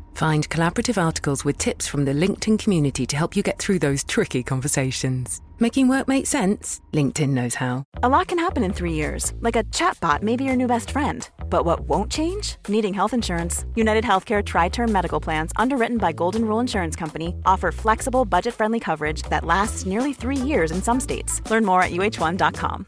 Find collaborative articles with tips from the LinkedIn community to help you get through those tricky conversations. Making work make sense? LinkedIn knows how. A lot can happen in three years, like a chatbot may be your new best friend. But what won't change? Needing health insurance. United Healthcare Tri Term Medical Plans, underwritten by Golden Rule Insurance Company, offer flexible, budget friendly coverage that lasts nearly three years in some states. Learn more at uh1.com.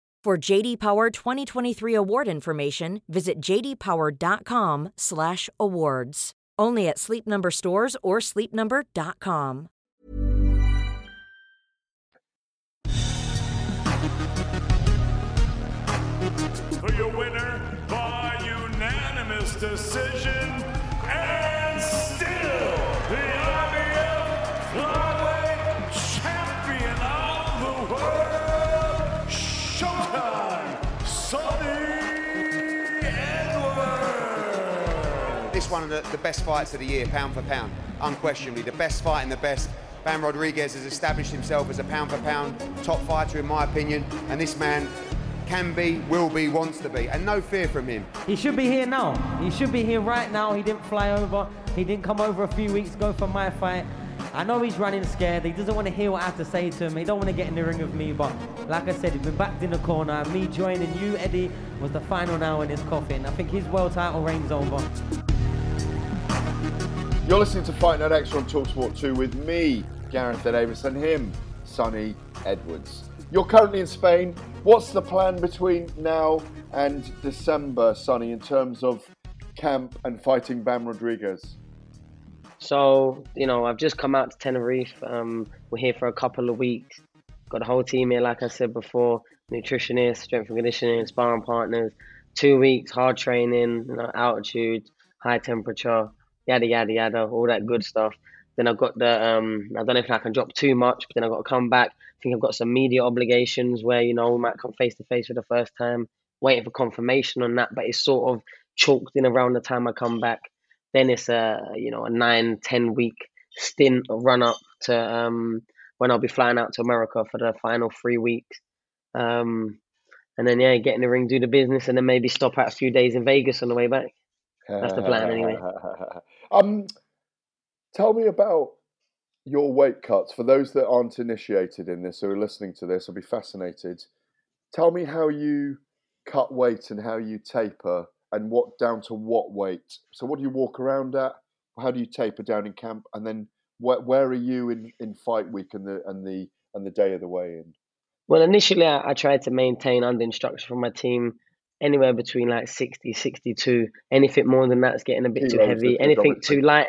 For JD Power 2023 award information, visit jdpower.com/awards. Only at Sleep Number stores or sleepnumber.com. For your winner by unanimous decision, This one of the, the best fights of the year, pound for pound, unquestionably. The best fight and the best. Bam Rodriguez has established himself as a pound for pound top fighter, in my opinion, and this man can be, will be, wants to be, and no fear from him. He should be here now. He should be here right now. He didn't fly over. He didn't come over a few weeks ago for my fight. I know he's running scared. He doesn't want to hear what I have to say to him. He don't want to get in the ring with me. But like I said, he's been backed in the corner. Me joining you, Eddie, was the final nail in his coffin. I think his world title reign's over. You're listening to Fight Night Extra on Talksport 2 with me, Gareth Davies, and him, Sunny Edwards. You're currently in Spain. What's the plan between now and December, Sunny, in terms of camp and fighting Bam Rodriguez? So, you know, I've just come out to Tenerife. Um, we're here for a couple of weeks. Got a whole team here, like I said before, nutritionist, strength and conditioning, sparring partners. Two weeks, hard training, you know, altitude, high temperature, yada yada yada, all that good stuff. Then I've got the um, I don't know if I can drop too much, but then I've got to come back. I think I've got some media obligations where you know we might come face to face for the first time. Waiting for confirmation on that, but it's sort of chalked in around the time I come back. Then it's a you know a nine ten week stint run up to um, when I'll be flying out to America for the final three weeks. Um, and then yeah, get in the ring, do the business, and then maybe stop out a few days in Vegas on the way back. That's the plan anyway. um, tell me about your weight cuts. For those that aren't initiated in this or are listening to this, I'll be fascinated. Tell me how you cut weight and how you taper, and what down to what weight. So, what do you walk around at? How do you taper down in camp, and then where, where are you in, in fight week and the and the and the day of the weigh-in? Well, initially, I, I tried to maintain under instruction from my team anywhere between like 60, 62. Anything more than that's getting a bit too heavy. Anything too light,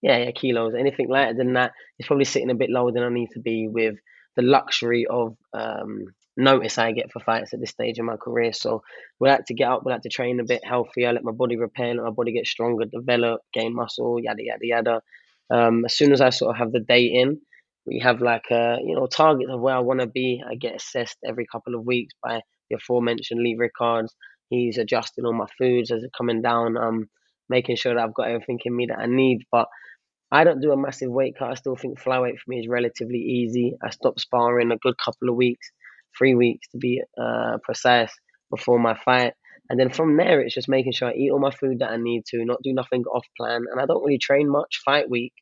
yeah, yeah, kilos. Anything lighter than that is probably sitting a bit lower than I need to be with the luxury of um, notice I get for fights at this stage in my career. So we like to get up, we like to train a bit healthier, let my body repair, let my body get stronger, develop, gain muscle, yada yada yada. Um, as soon as I sort of have the day in, we have like a you know target of where I want to be. I get assessed every couple of weeks by the aforementioned Lee Rickards. He's adjusting all my foods as it's coming down. Um, making sure that I've got everything in me that I need. But I don't do a massive weight cut. I still think flyweight for me is relatively easy. I stopped sparring a good couple of weeks, three weeks to be uh, precise, before my fight. And then from there, it's just making sure I eat all my food that I need to, not do nothing off plan. And I don't really train much fight week.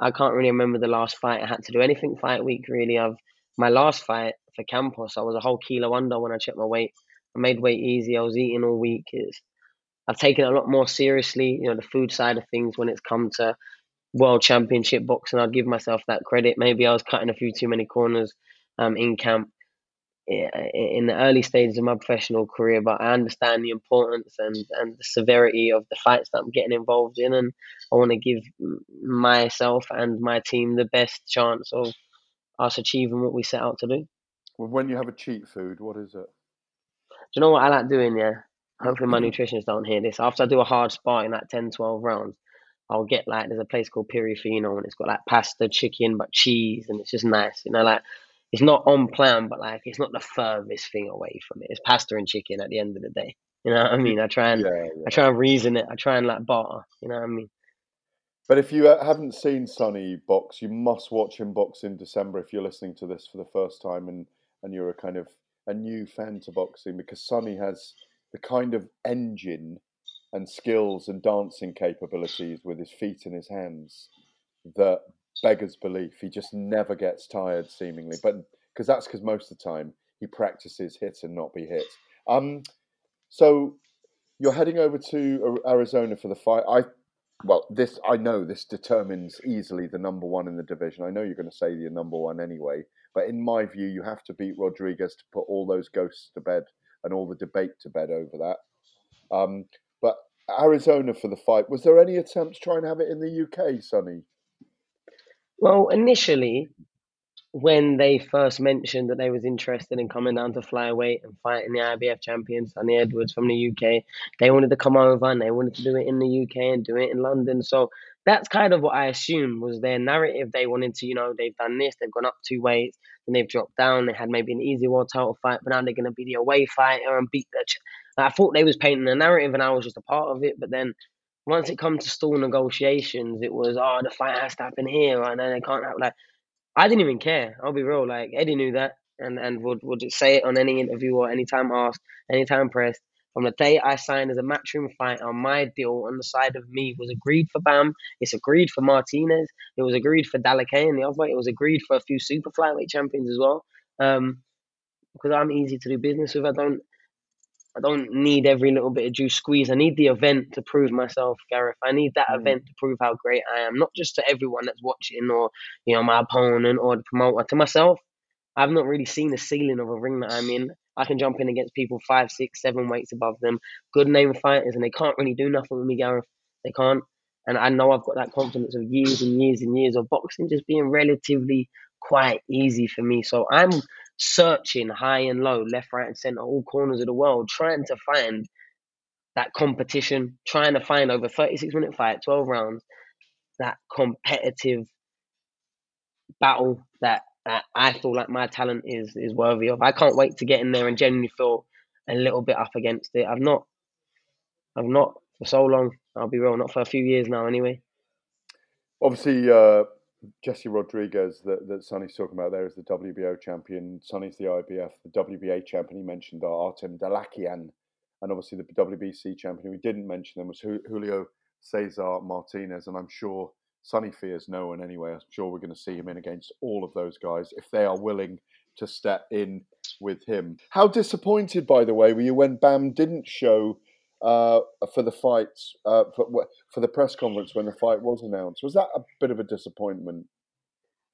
I can't really remember the last fight I had to do anything fight week really. I've my last fight for Campos, I was a whole kilo under when I checked my weight. I made weight easy. I was eating all week. It's, I've taken it a lot more seriously, you know, the food side of things when it's come to world championship boxing. I'd give myself that credit. Maybe I was cutting a few too many corners um, in camp in the early stages of my professional career, but I understand the importance and, and the severity of the fights that I'm getting involved in, and I want to give myself and my team the best chance of us achieving what we set out to do. Well, when you have a cheat food, what is it? Do you know what I like doing? Yeah, hopefully my hmm. nutritionists don't hear this. After I do a hard spot in like 10, 12 rounds, I'll get like there's a place called Pirifino and it's got like pasta, chicken, but cheese, and it's just nice. You know, like it's not on plan, but like it's not the furthest thing away from it. It's pasta and chicken at the end of the day. You know what I mean? I try and Yeah, yeah. I try and reason it. I try and like barter. You know what I mean? But if you uh, haven't seen Sunny box, you must watch him box in December if you're listening to this for the first time and, and you're a kind of a new fan to boxing because Sunny has the kind of engine and skills and dancing capabilities with his feet and his hands that beggars belief. He just never gets tired, seemingly. But because that's because most of the time he practices hit and not be hit. Um, so you're heading over to Arizona for the fight. I well, this I know this determines easily the number one in the division. I know you're going to say you're number one anyway, but in my view, you have to beat Rodriguez to put all those ghosts to bed and all the debate to bed over that. Um, but Arizona for the fight. Was there any attempts to have it in the UK, Sunny? Well, initially, when they first mentioned that they was interested in coming down to flyweight and fighting the IBF champion Sunny Edwards from the UK, they wanted to come over and they wanted to do it in the UK and do it in London. So that's kind of what I assumed was their narrative. They wanted to, you know, they've done this, they've gone up two weights, then they've dropped down. They had maybe an easy world title fight, but now they're going to be the away fighter and beat the. Ch- I thought they was painting a narrative, and I was just a part of it. But then once it comes to stall negotiations, it was oh the fight has to happen here, and then they can't have like. I didn't even care. I'll be real. Like Eddie knew that, and and would would say it on any interview or anytime asked, anytime pressed. From the day I signed as a matchroom fighter, my deal on the side of me was agreed for Bam. It's agreed for Martinez. It was agreed for Dalakay and the other. It was agreed for a few super flyweight champions as well. Um, because I'm easy to do business with. I don't I don't need every little bit of juice squeeze. I need the event to prove myself, Gareth. I need that hmm. event to prove how great I am, not just to everyone that's watching or you know my opponent or the promoter. To myself, I've not really seen the ceiling of a ring that I'm in. I can jump in against people five, six, seven weights above them, good name fighters, and they can't really do nothing with me, Gareth. They can't. And I know I've got that confidence of years and years and years of boxing just being relatively quite easy for me. So I'm searching high and low, left, right, and center, all corners of the world, trying to find that competition, trying to find over 36 minute fight, 12 rounds, that competitive battle that, that I feel like my talent is is worthy of. I can't wait to get in there and genuinely feel a little bit up against it. I've not, I've not for so long. I'll be real, not for a few years now, anyway. Obviously, uh, Jesse Rodriguez that, that Sunny's talking about there is the WBO champion. Sunny's the IBF, the WBA champion. He mentioned Artem Dalakian, and obviously the WBC champion. We didn't mention them was Julio Cesar Martinez, and I'm sure Sunny fears no one anyway. I'm sure we're going to see him in against all of those guys if they are willing to step in with him. How disappointed, by the way, were you when Bam didn't show uh, for the fight uh, for, for the press conference when the fight was announced? Was that a bit of a disappointment?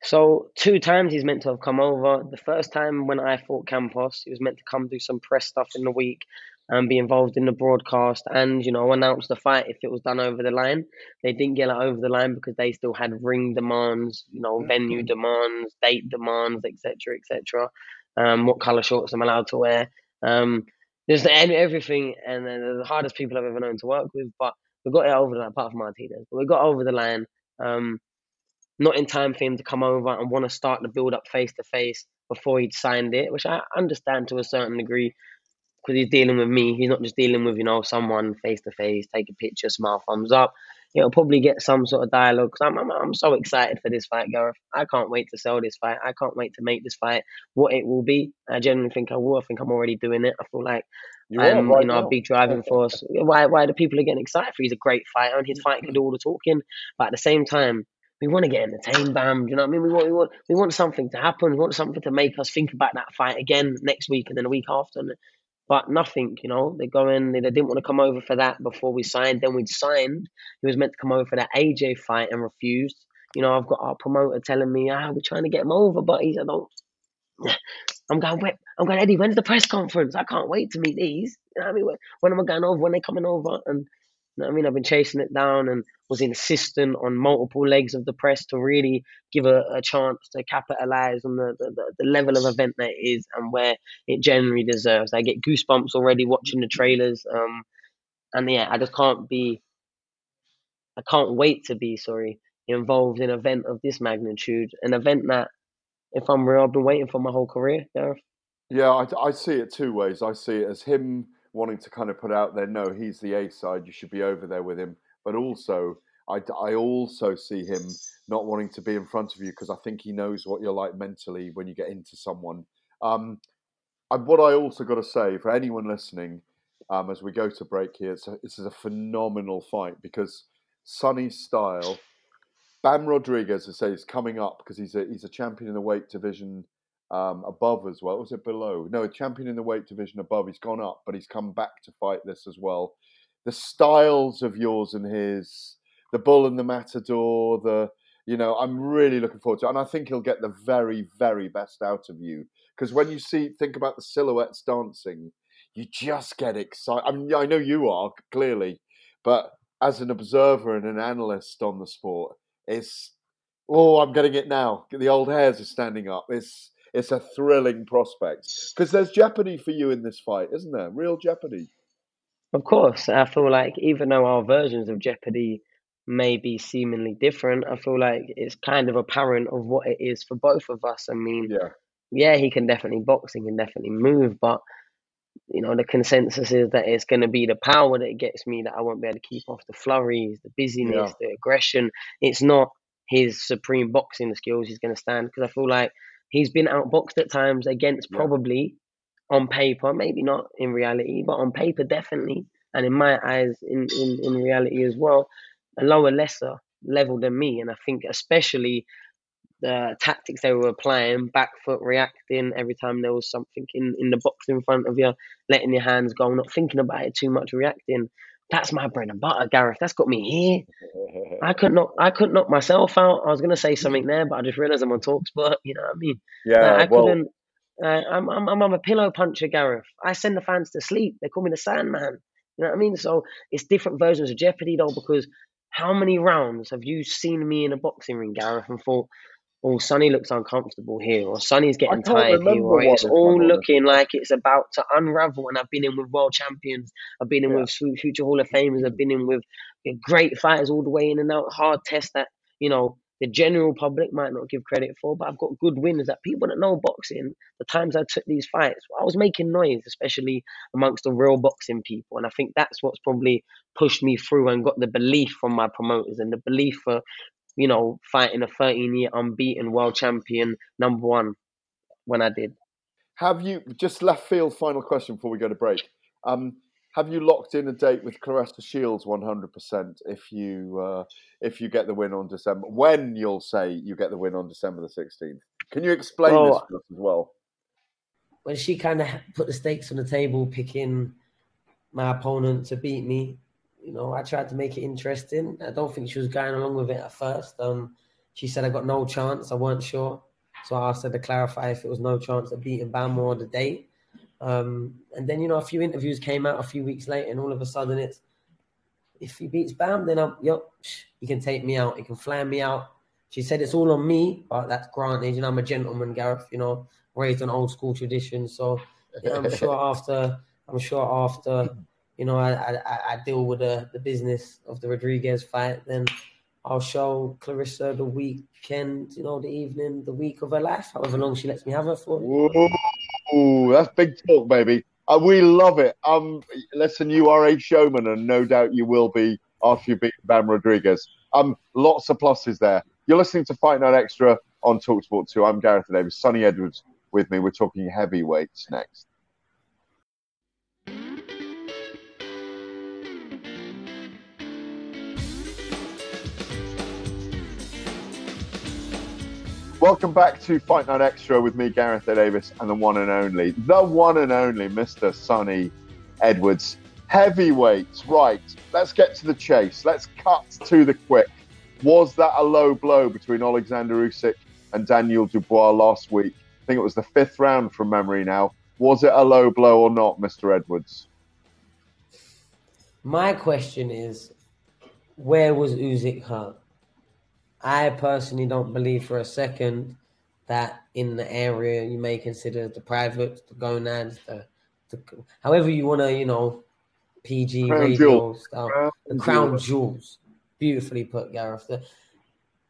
So two times he's meant to have come over. The first time when I fought Campos, he was meant to come do some press stuff in the week. and be involved in the broadcast and you know announce the fight if it was done over the line. They didn't get it over the line because they still had ring demands, you know, venue demands, date demands, etc., etc. Um, what color shorts I'm allowed to wear, um, just everything, and they're the hardest people I've ever known to work with. But we got it over the line, apart from Martinez, but we got over the line. Um, not in time for him to come over and want to start the build up face to face before he'd signed it, which I understand to a certain degree because he's dealing with me. He's not just dealing with you know someone face to face, take a picture, smile, thumbs up. He'll probably get some sort of dialogue. Cause I'm, I'm I'm so excited for this fight, Gareth. I can't wait to sell this fight. I can't wait to make this fight what it will be. I genuinely think I will. I think I'm already doing it. I feel like are right you know now. a big driving force. Why why do people are getting excited for? He's a great fighter and his fight can do all the talking. But at the same time, we want to get entertained, Bam. Do you know what I mean? We want, we want, we want something to happen. We want something to make us think about that fight again next week and then a week after. And, but nothing, you know. They go in. They, they didn't want to come over for that before we signed. Then we'd signed. He was meant to come over for that AJ fight and refused. You know, I've got our promoter telling me, ah, we're trying to get him over, but he's, I don't. I'm going, "Wait, I'm going, Eddie, when's the press conference? I can't wait to meet these. You know I mean? When, when am I going over? When they coming over? And you know I mean? I've been chasing it down and was insistent on multiple legs of the press to really give a, a chance to capitalize on the, the, the, the level of event that it is and where it generally deserves. I get goosebumps already watching the trailers. Um, and yeah, I just can't be, I can't wait to be, sorry, involved in an event of this magnitude. An event that, if I'm real, I've been waiting for my whole career, Gareth. Yeah, I, I see it two ways. I see it as him wanting to kind of put out there, no, he's the A side, you should be over there with him. But also, I, I also see him not wanting to be in front of you because I think he knows what you're like mentally when you get into someone. Um, and what I also got to say for anyone listening, um, as we go to break here, it's a, this is a phenomenal fight because Sunny's style, Bam Rodriguez, I say, is coming up because he's a he's a champion in the weight division um, above as well. Was it below? No, a champion in the weight division above. He's gone up, but he's come back to fight this as well. The styles of yours and his, the bull and the matador, the you know, I'm really looking forward to it, and I think he'll get the very, very best out of you because when you see, think about the silhouettes dancing, you just get excited. I mean, I know you are clearly, but as an observer and an analyst on the sport, it's oh, I'm getting it now. The old hairs are standing up. It's it's a thrilling prospect because there's jeopardy for you in this fight, isn't there? Real jeopardy. Of course, I feel like even though our versions of Jeopardy may be seemingly different, I feel like it's kind of apparent of what it is for both of us. I mean, yeah, yeah he can definitely box, he can definitely move, but you know, the consensus is that it's going to be the power that gets me that I won't be able to keep off the flurries, the busyness, Yeah. the aggression. It's not his supreme boxing skills he's going to stand because I feel like he's been outboxed at times against probably on paper, maybe not in reality, but on paper definitely, and in my eyes, in in, in reality as well, a lower, lesser level than me. And I think especially the tactics they were applying, back foot reacting every time there was something in, in the box in front of you, letting your hands go, not thinking about it too much, reacting. That's my bread and butter, Gareth. That's got me here. I couldn't knock I couldn't knock myself out. I was gonna say something there, but I just realised I'm on Talksport. You know what I mean? Yeah, Like, I well- couldn't. Uh, I'm, I'm I'm I'm a pillow puncher, Gareth. I send the fans to sleep. They call me the Sandman. You know what I mean? So it's different versions of Jeopardy, though, because how many rounds have you seen me in a boxing ring, Gareth, and thought, "Oh, Sunny looks uncomfortable here," or "Sunny's getting tired here," or it's all looking like it's about to unravel. And I've been in with world champions. I've been in with future Hall of Famers. I've been in with great fighters all the way in and out. Hard tests that you know the general public might not give credit for, but I've got good wins that people that know boxing. The times I took these fights, I was making noise, especially amongst the real boxing people, and I think that's what's probably pushed me through and got the belief from my promoters and the belief for you know fighting a 13 year unbeaten world champion number one when I did. Have you just left field? Final question before we go to break. Um, have you locked in a date with Claressa Shields 100% if you uh, if you get the win on December? When you'll say you get the win on December the 16th? Can you explain this to us as well? when she kind of put the stakes on the table, picking my opponent to beat me, you know, I tried to make it interesting. I don't think she was going along with it at first. Um, she said I got no chance. I weren't sure, so I asked her to clarify if it was no chance of beating Bam or the date. Um, and then you know a few interviews came out a few weeks later, and all of a sudden it's if he beats Bam, then I'm yep, he can take me out, he can fly me out. She said it's all on me, but that's granted. You know, I'm a gentleman, Gareth. You know, raised on old school traditions, so know, I'm sure after I'm sure after you know I, I, I deal with the, the business of the Rodriguez fight, then I'll show Claressa the weekend, you know, the evening, the week of her life, however long she lets me have her for. Ooh, that's big talk, baby. Uh, we love it. Um, listen, you are a showman, and no doubt you will be after you beat Bam Rodriguez. Um, lots of pluses there. You're listening to Fight Night Extra on Talksport 2. I'm Gareth Davies. Sunny Edwards with me. We're talking heavyweights next. Welcome back to Fight Night Extra with me, Gareth Davies, and the one and only, the one and only Mr. Sunny Edwards. Heavyweights, right. Let's get to the chase. Let's cut to the quick. Was that a low blow between Alexander Usyk and Daniel Dubois last week? I think it was the fifth round from memory now. Was it a low blow or not, Mr. Edwards? My question is, where was Usyk hurt? I personally don't believe for a second that in the area you may consider the private, the gonads, the, the however you want to, you know, PG Crown radio jewel. style, Crown the crown jewel. jewels. Beautifully put, Gareth. The-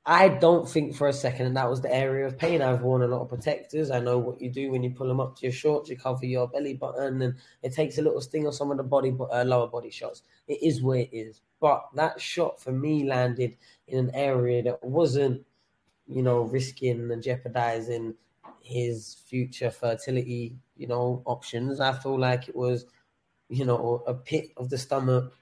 I don't think for a second, and that was the area of pain. I've worn a lot of protectors. I know what you do when you pull them up to your shorts. You cover your belly button, and it takes a little sting on some of the body, uh, lower body shots. It is where it is. But that shot for me landed in an area that wasn't, you know, risking and jeopardizing his future fertility, you know, options. I feel like it was, you know, a pit of the stomach,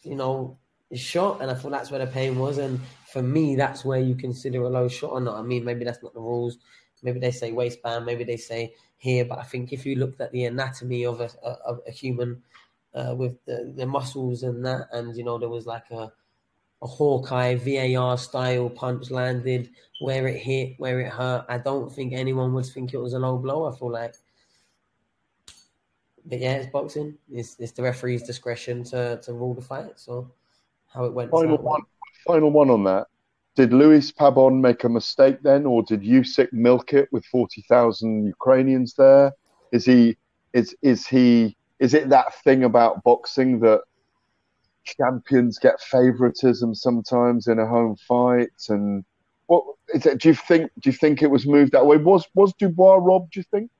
you know, shot, and I thought that's where the pain was. And for me, that's where you consider a low shot or not. I mean, maybe that's not the rules. Maybe they say waistband. Maybe they say here. But I think if you looked at the anatomy of a, a, a human uh, with the, the muscles and that, and you know, there was like a a Hawkeye VAR style punch landed where it hit, where it hurt. I don't think anyone would think it was a low blow. I feel like, but yeah, it's boxing. It's, it's the referee's discretion to, to rule the fight. So how it went. Final one, final one on that. Did Luis Pabon make a mistake then, or did Usyk milk it with forty thousand Ukrainians there? Is he is is he is it that thing about boxing that champions get favoritism sometimes in a home fight? And what is it? Do you think do you think it was moved that way? Was was Dubois robbed? Do you think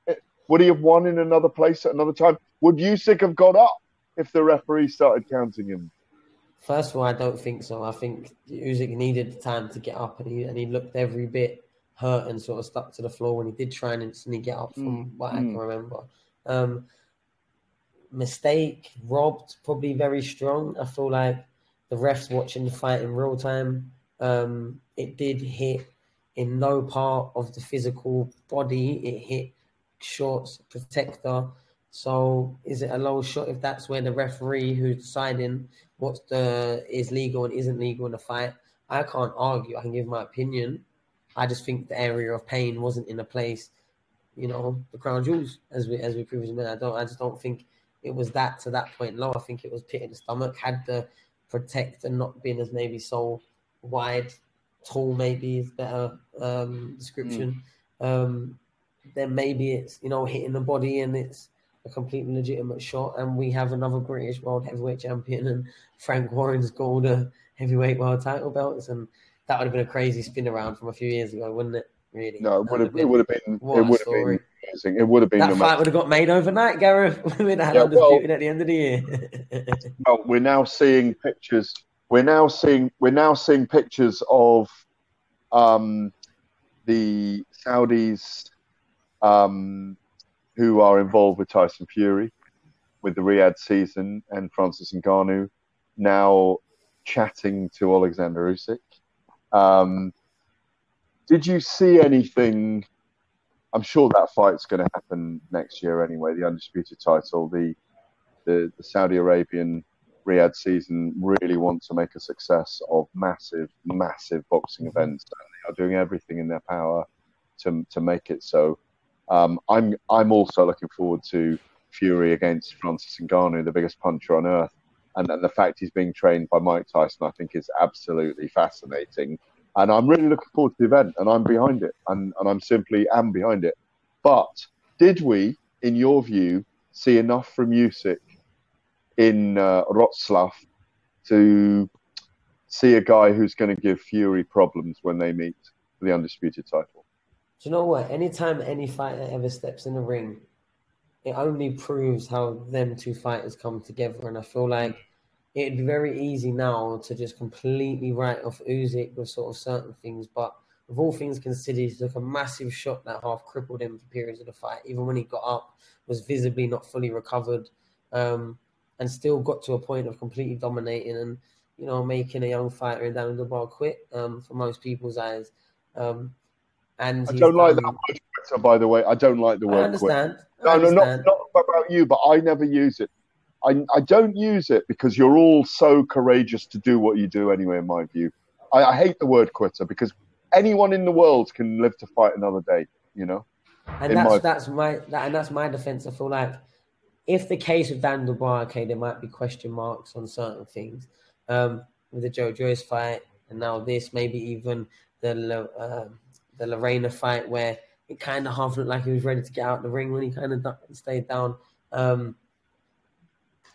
would he have won in another place at another time? Would Usyk have got up if the referee started counting him? First of all, I don't think so. I think Usyk needed the time to get up, and he and he looked every bit hurt and sort of stuck to the floor when he did try and instantly get up. From Mm, what I mm. can remember, um, mistake robbed probably very strong. I feel like the refs watching the fight in real time, um, it did hit in no part of the physical body. It hit shorts protector. So is it a low shot if that's where the referee who's deciding what's the is legal and isn't legal in a fight? I can't argue. I can give my opinion. I just think the area of pain wasn't in a place, you know, the crown jewels as we as we previously mentioned. I don't. I just don't think it was that to that point low. I think it was pit in the stomach. Had the protector not been as maybe so wide, tall, maybe is better um, description. Um, then maybe it's you know hitting the body and it's a completely legitimate shot. And we have another British world heavyweight champion, and Frank Warren's got the heavyweight world title belts, and that would have been a crazy spin around from a few years ago, wouldn't it? Really? No, it would have. It would have been. It would have been amazing. It would have been. That fight would have got made overnight, Gareth. We'd have had Yeah, well- at the end of the year. Well, we're now seeing pictures. We're now seeing. We're now seeing pictures of um, the Saudis um, who are involved with Tyson Fury, with the Riyadh season, and Francis Ngannou now chatting to Alexander Usyk. Um, did you see anything? I'm sure that fight's going to happen next year anyway. The undisputed title, the the, the Saudi Arabian Riyadh season really want to make a success of massive, massive boxing events, and they are doing everything in their power to to make it so. Um, I'm I'm also looking forward to Fury against Francis Ngannou, the biggest puncher on earth, and, and the fact he's being trained by Mike Tyson, I think, is absolutely fascinating. And I'm really looking forward to the event, and I'm behind it, and, and I'm simply am behind it. But did we, in your view, see enough from Usyk in uh, Wroclaw to see a guy who's going to give Fury problems when they meet for the undisputed title? Do you know what? Anytime any fighter ever steps in the ring, it only proves how them two fighters come together. And I feel like it'd be very easy now to just completely write off Usyk with sort of certain things. But with all things considered, he took a massive shot that half crippled him for periods of the fight. Even when he got up, was visibly not fully recovered, um, and still got to a point of completely dominating and you know making a young fighter in Daniel Dubois quit um, for most people's eyes. Um, and I don't like that word quitter, by the way. I don't like the word I understand. quit. I No, no, not, understand. not about you, but I never use it. I, I don't use it because you're all so courageous to do what you do anyway, in my view. I, I hate the word quitter because anyone in the world can live to fight another day, you know? And that's my- that's my that, and that's my defense. I feel like if the case of Dan Dubois, okay, there might be question marks on certain things um, with the Joe Joyce fight, and now this, maybe even the um the Lerena fight, where it kind of half looked like he was ready to get out of the ring when he kind of stayed down. Um,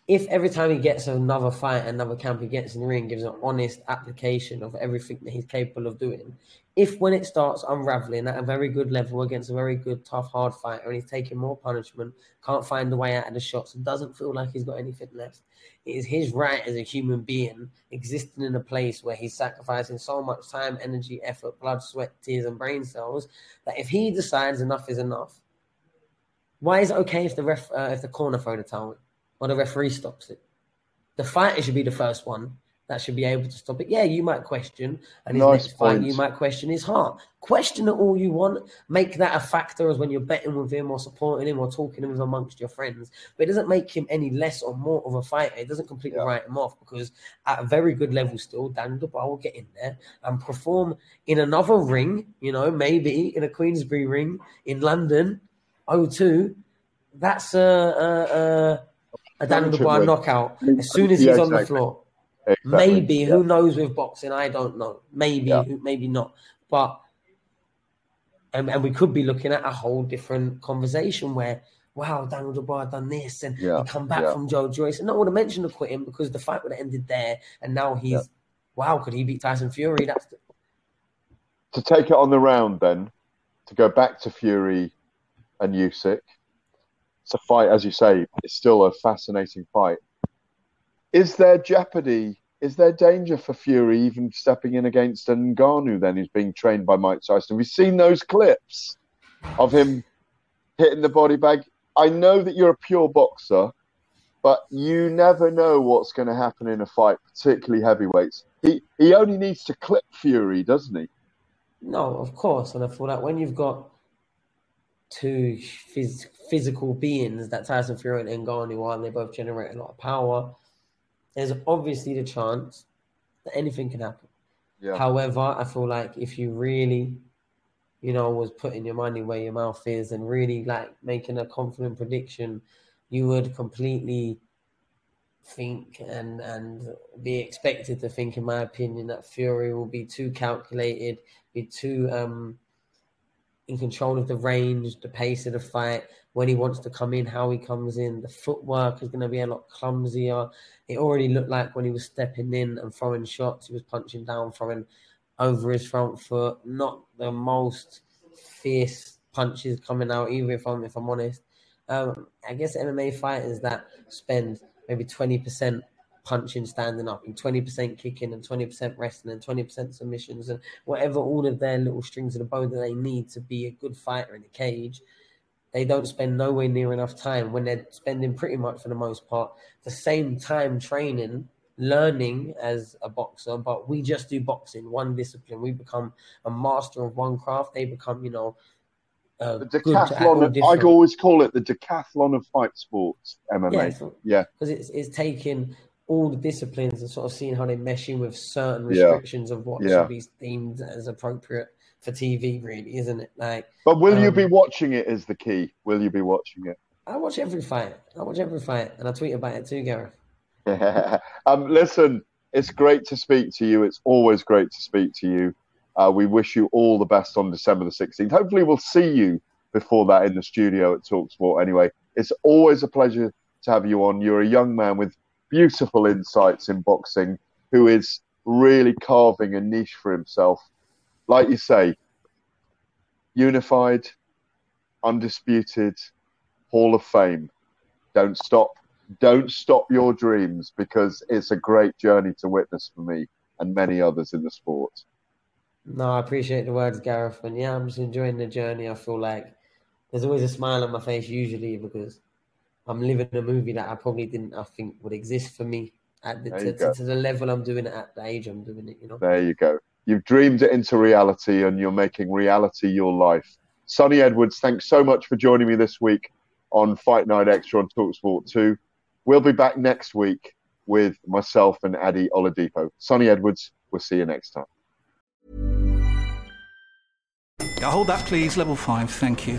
if every time he gets another fight, another camp he gets in the ring gives an honest application of everything that he's capable of doing, if when it starts unraveling at a very good level against a very good, tough, hard fighter, and he's taking more punishment, can't find the way out of the shots, and doesn't feel like he's got anything left, it is his right as a human being existing in a place where he's sacrificing so much time, energy, effort, blood, sweat, tears, and brain cells that if he decides enough is enough, why is it okay if the ref, uh, if the corner throw the towel or the referee stops it? The fighter should be the first one that should be able to stop it. Yeah, you might question, and his Nice next fight, you might question his heart. Question it all you want. Make that a factor as when you're betting with him or supporting him or talking him amongst your friends. But it doesn't make him any less or more of a fighter. It doesn't completely write him off because at a very good level still, Dan Dubois will get in there and perform in another ring, you know, maybe in a Queensberry ring in London, O2. That's a, a, a, a Dan Dubois knockout as soon as he's Yeah, on the floor. Exactly. Maybe Yeah. who knows with boxing? I don't know. Maybe, Yeah. who- maybe not. But and, and we could be looking at a whole different conversation where, wow, Daniel Dubois done this and Yeah, he come back yeah. from Joe Joyce, and one would have mentioned the quitting because the fight would have ended there, and now he's, Yeah. wow, could he beat Tyson Fury? That's the, to take it on the round then, to go back to Fury and Usyk, it's a fight, as you say, it's still a fascinating fight. Is there jeopardy? Is there danger for Fury even stepping in against Ngannou then, who's being trained by Mike Tyson? We've seen those clips of him hitting the body bag. I know that you're a pure boxer, but you never know what's going to happen in a fight, particularly heavyweights. He he only needs to clip Fury, doesn't he? no, of course. And I feel that when you've got two phys- physical beings that Tyson Fury and Ngannou are, and they both generate a lot of power, there's obviously the chance that anything can happen. Yeah. However, I feel like if you really, you know, was putting your money where your mouth is and really like making a confident prediction, you would completely think and and be expected to think, in my opinion, that Fury will be too calculated, be too um in control of the range, the pace of the fight, when he wants to come in, how he comes in. The footwork is going to be a lot clumsier. It already looked like when he was stepping in and throwing shots, he was punching down, throwing over his front foot. Not the most fierce punches coming out, either if I'm if I'm honest. Um, I guess MMA fighters that spend maybe twenty percent punching, standing up, and twenty percent kicking, and twenty percent wrestling, and twenty percent submissions, and whatever all of their little strings of the bow that they need to be a good fighter in a cage. They don't spend nowhere near enough time when they're spending pretty much for the most part the same time training, learning as a boxer. But we just do boxing, one discipline. We become a master of one craft. They become, you know, uh, The good at all decathlon. I different- always call it the decathlon of fight sports, MMA. Yeah, so- Yeah, because it's it's taking all the disciplines and sort of seeing how they mesh in with certain Yeah. restrictions of what Yeah. should be deemed as appropriate for TV, really, isn't it? Like, But will you um, be watching it? Is the key. Will you be watching it? I watch every fight. I watch every fight, and I tweet about it too, Gareth. um, listen, it's great to speak to you. It's always great to speak to you. Uh, we wish you all the best on December the 16th. Hopefully, we'll see you before that in the studio at Talksport. Anyway, it's always a pleasure to have you on. You're a young man with beautiful insights in boxing who is really carving a niche for himself. Like you say, unified, undisputed, Hall of Fame. Don't stop. Don't stop your dreams because it's a great journey to witness for me and many others in the sport. No, I appreciate the words, Gareth. And yeah, I'm just enjoying the journey. I feel like there's always a smile on my face usually because I'm living a movie that I probably didn't I think would exist for me at the, to, to, to the level I'm doing it at the age I'm doing it, you know. There you go. You've dreamed it into reality and you're making reality your life. Sunny Edwards, thanks so much for joining me this week on Fight Night Extra on Talksport 2. We'll be back next week with myself and Ade Oladipo. Sunny Edwards, we'll see you next time. Yeah, hold that, please. Level five, thank you.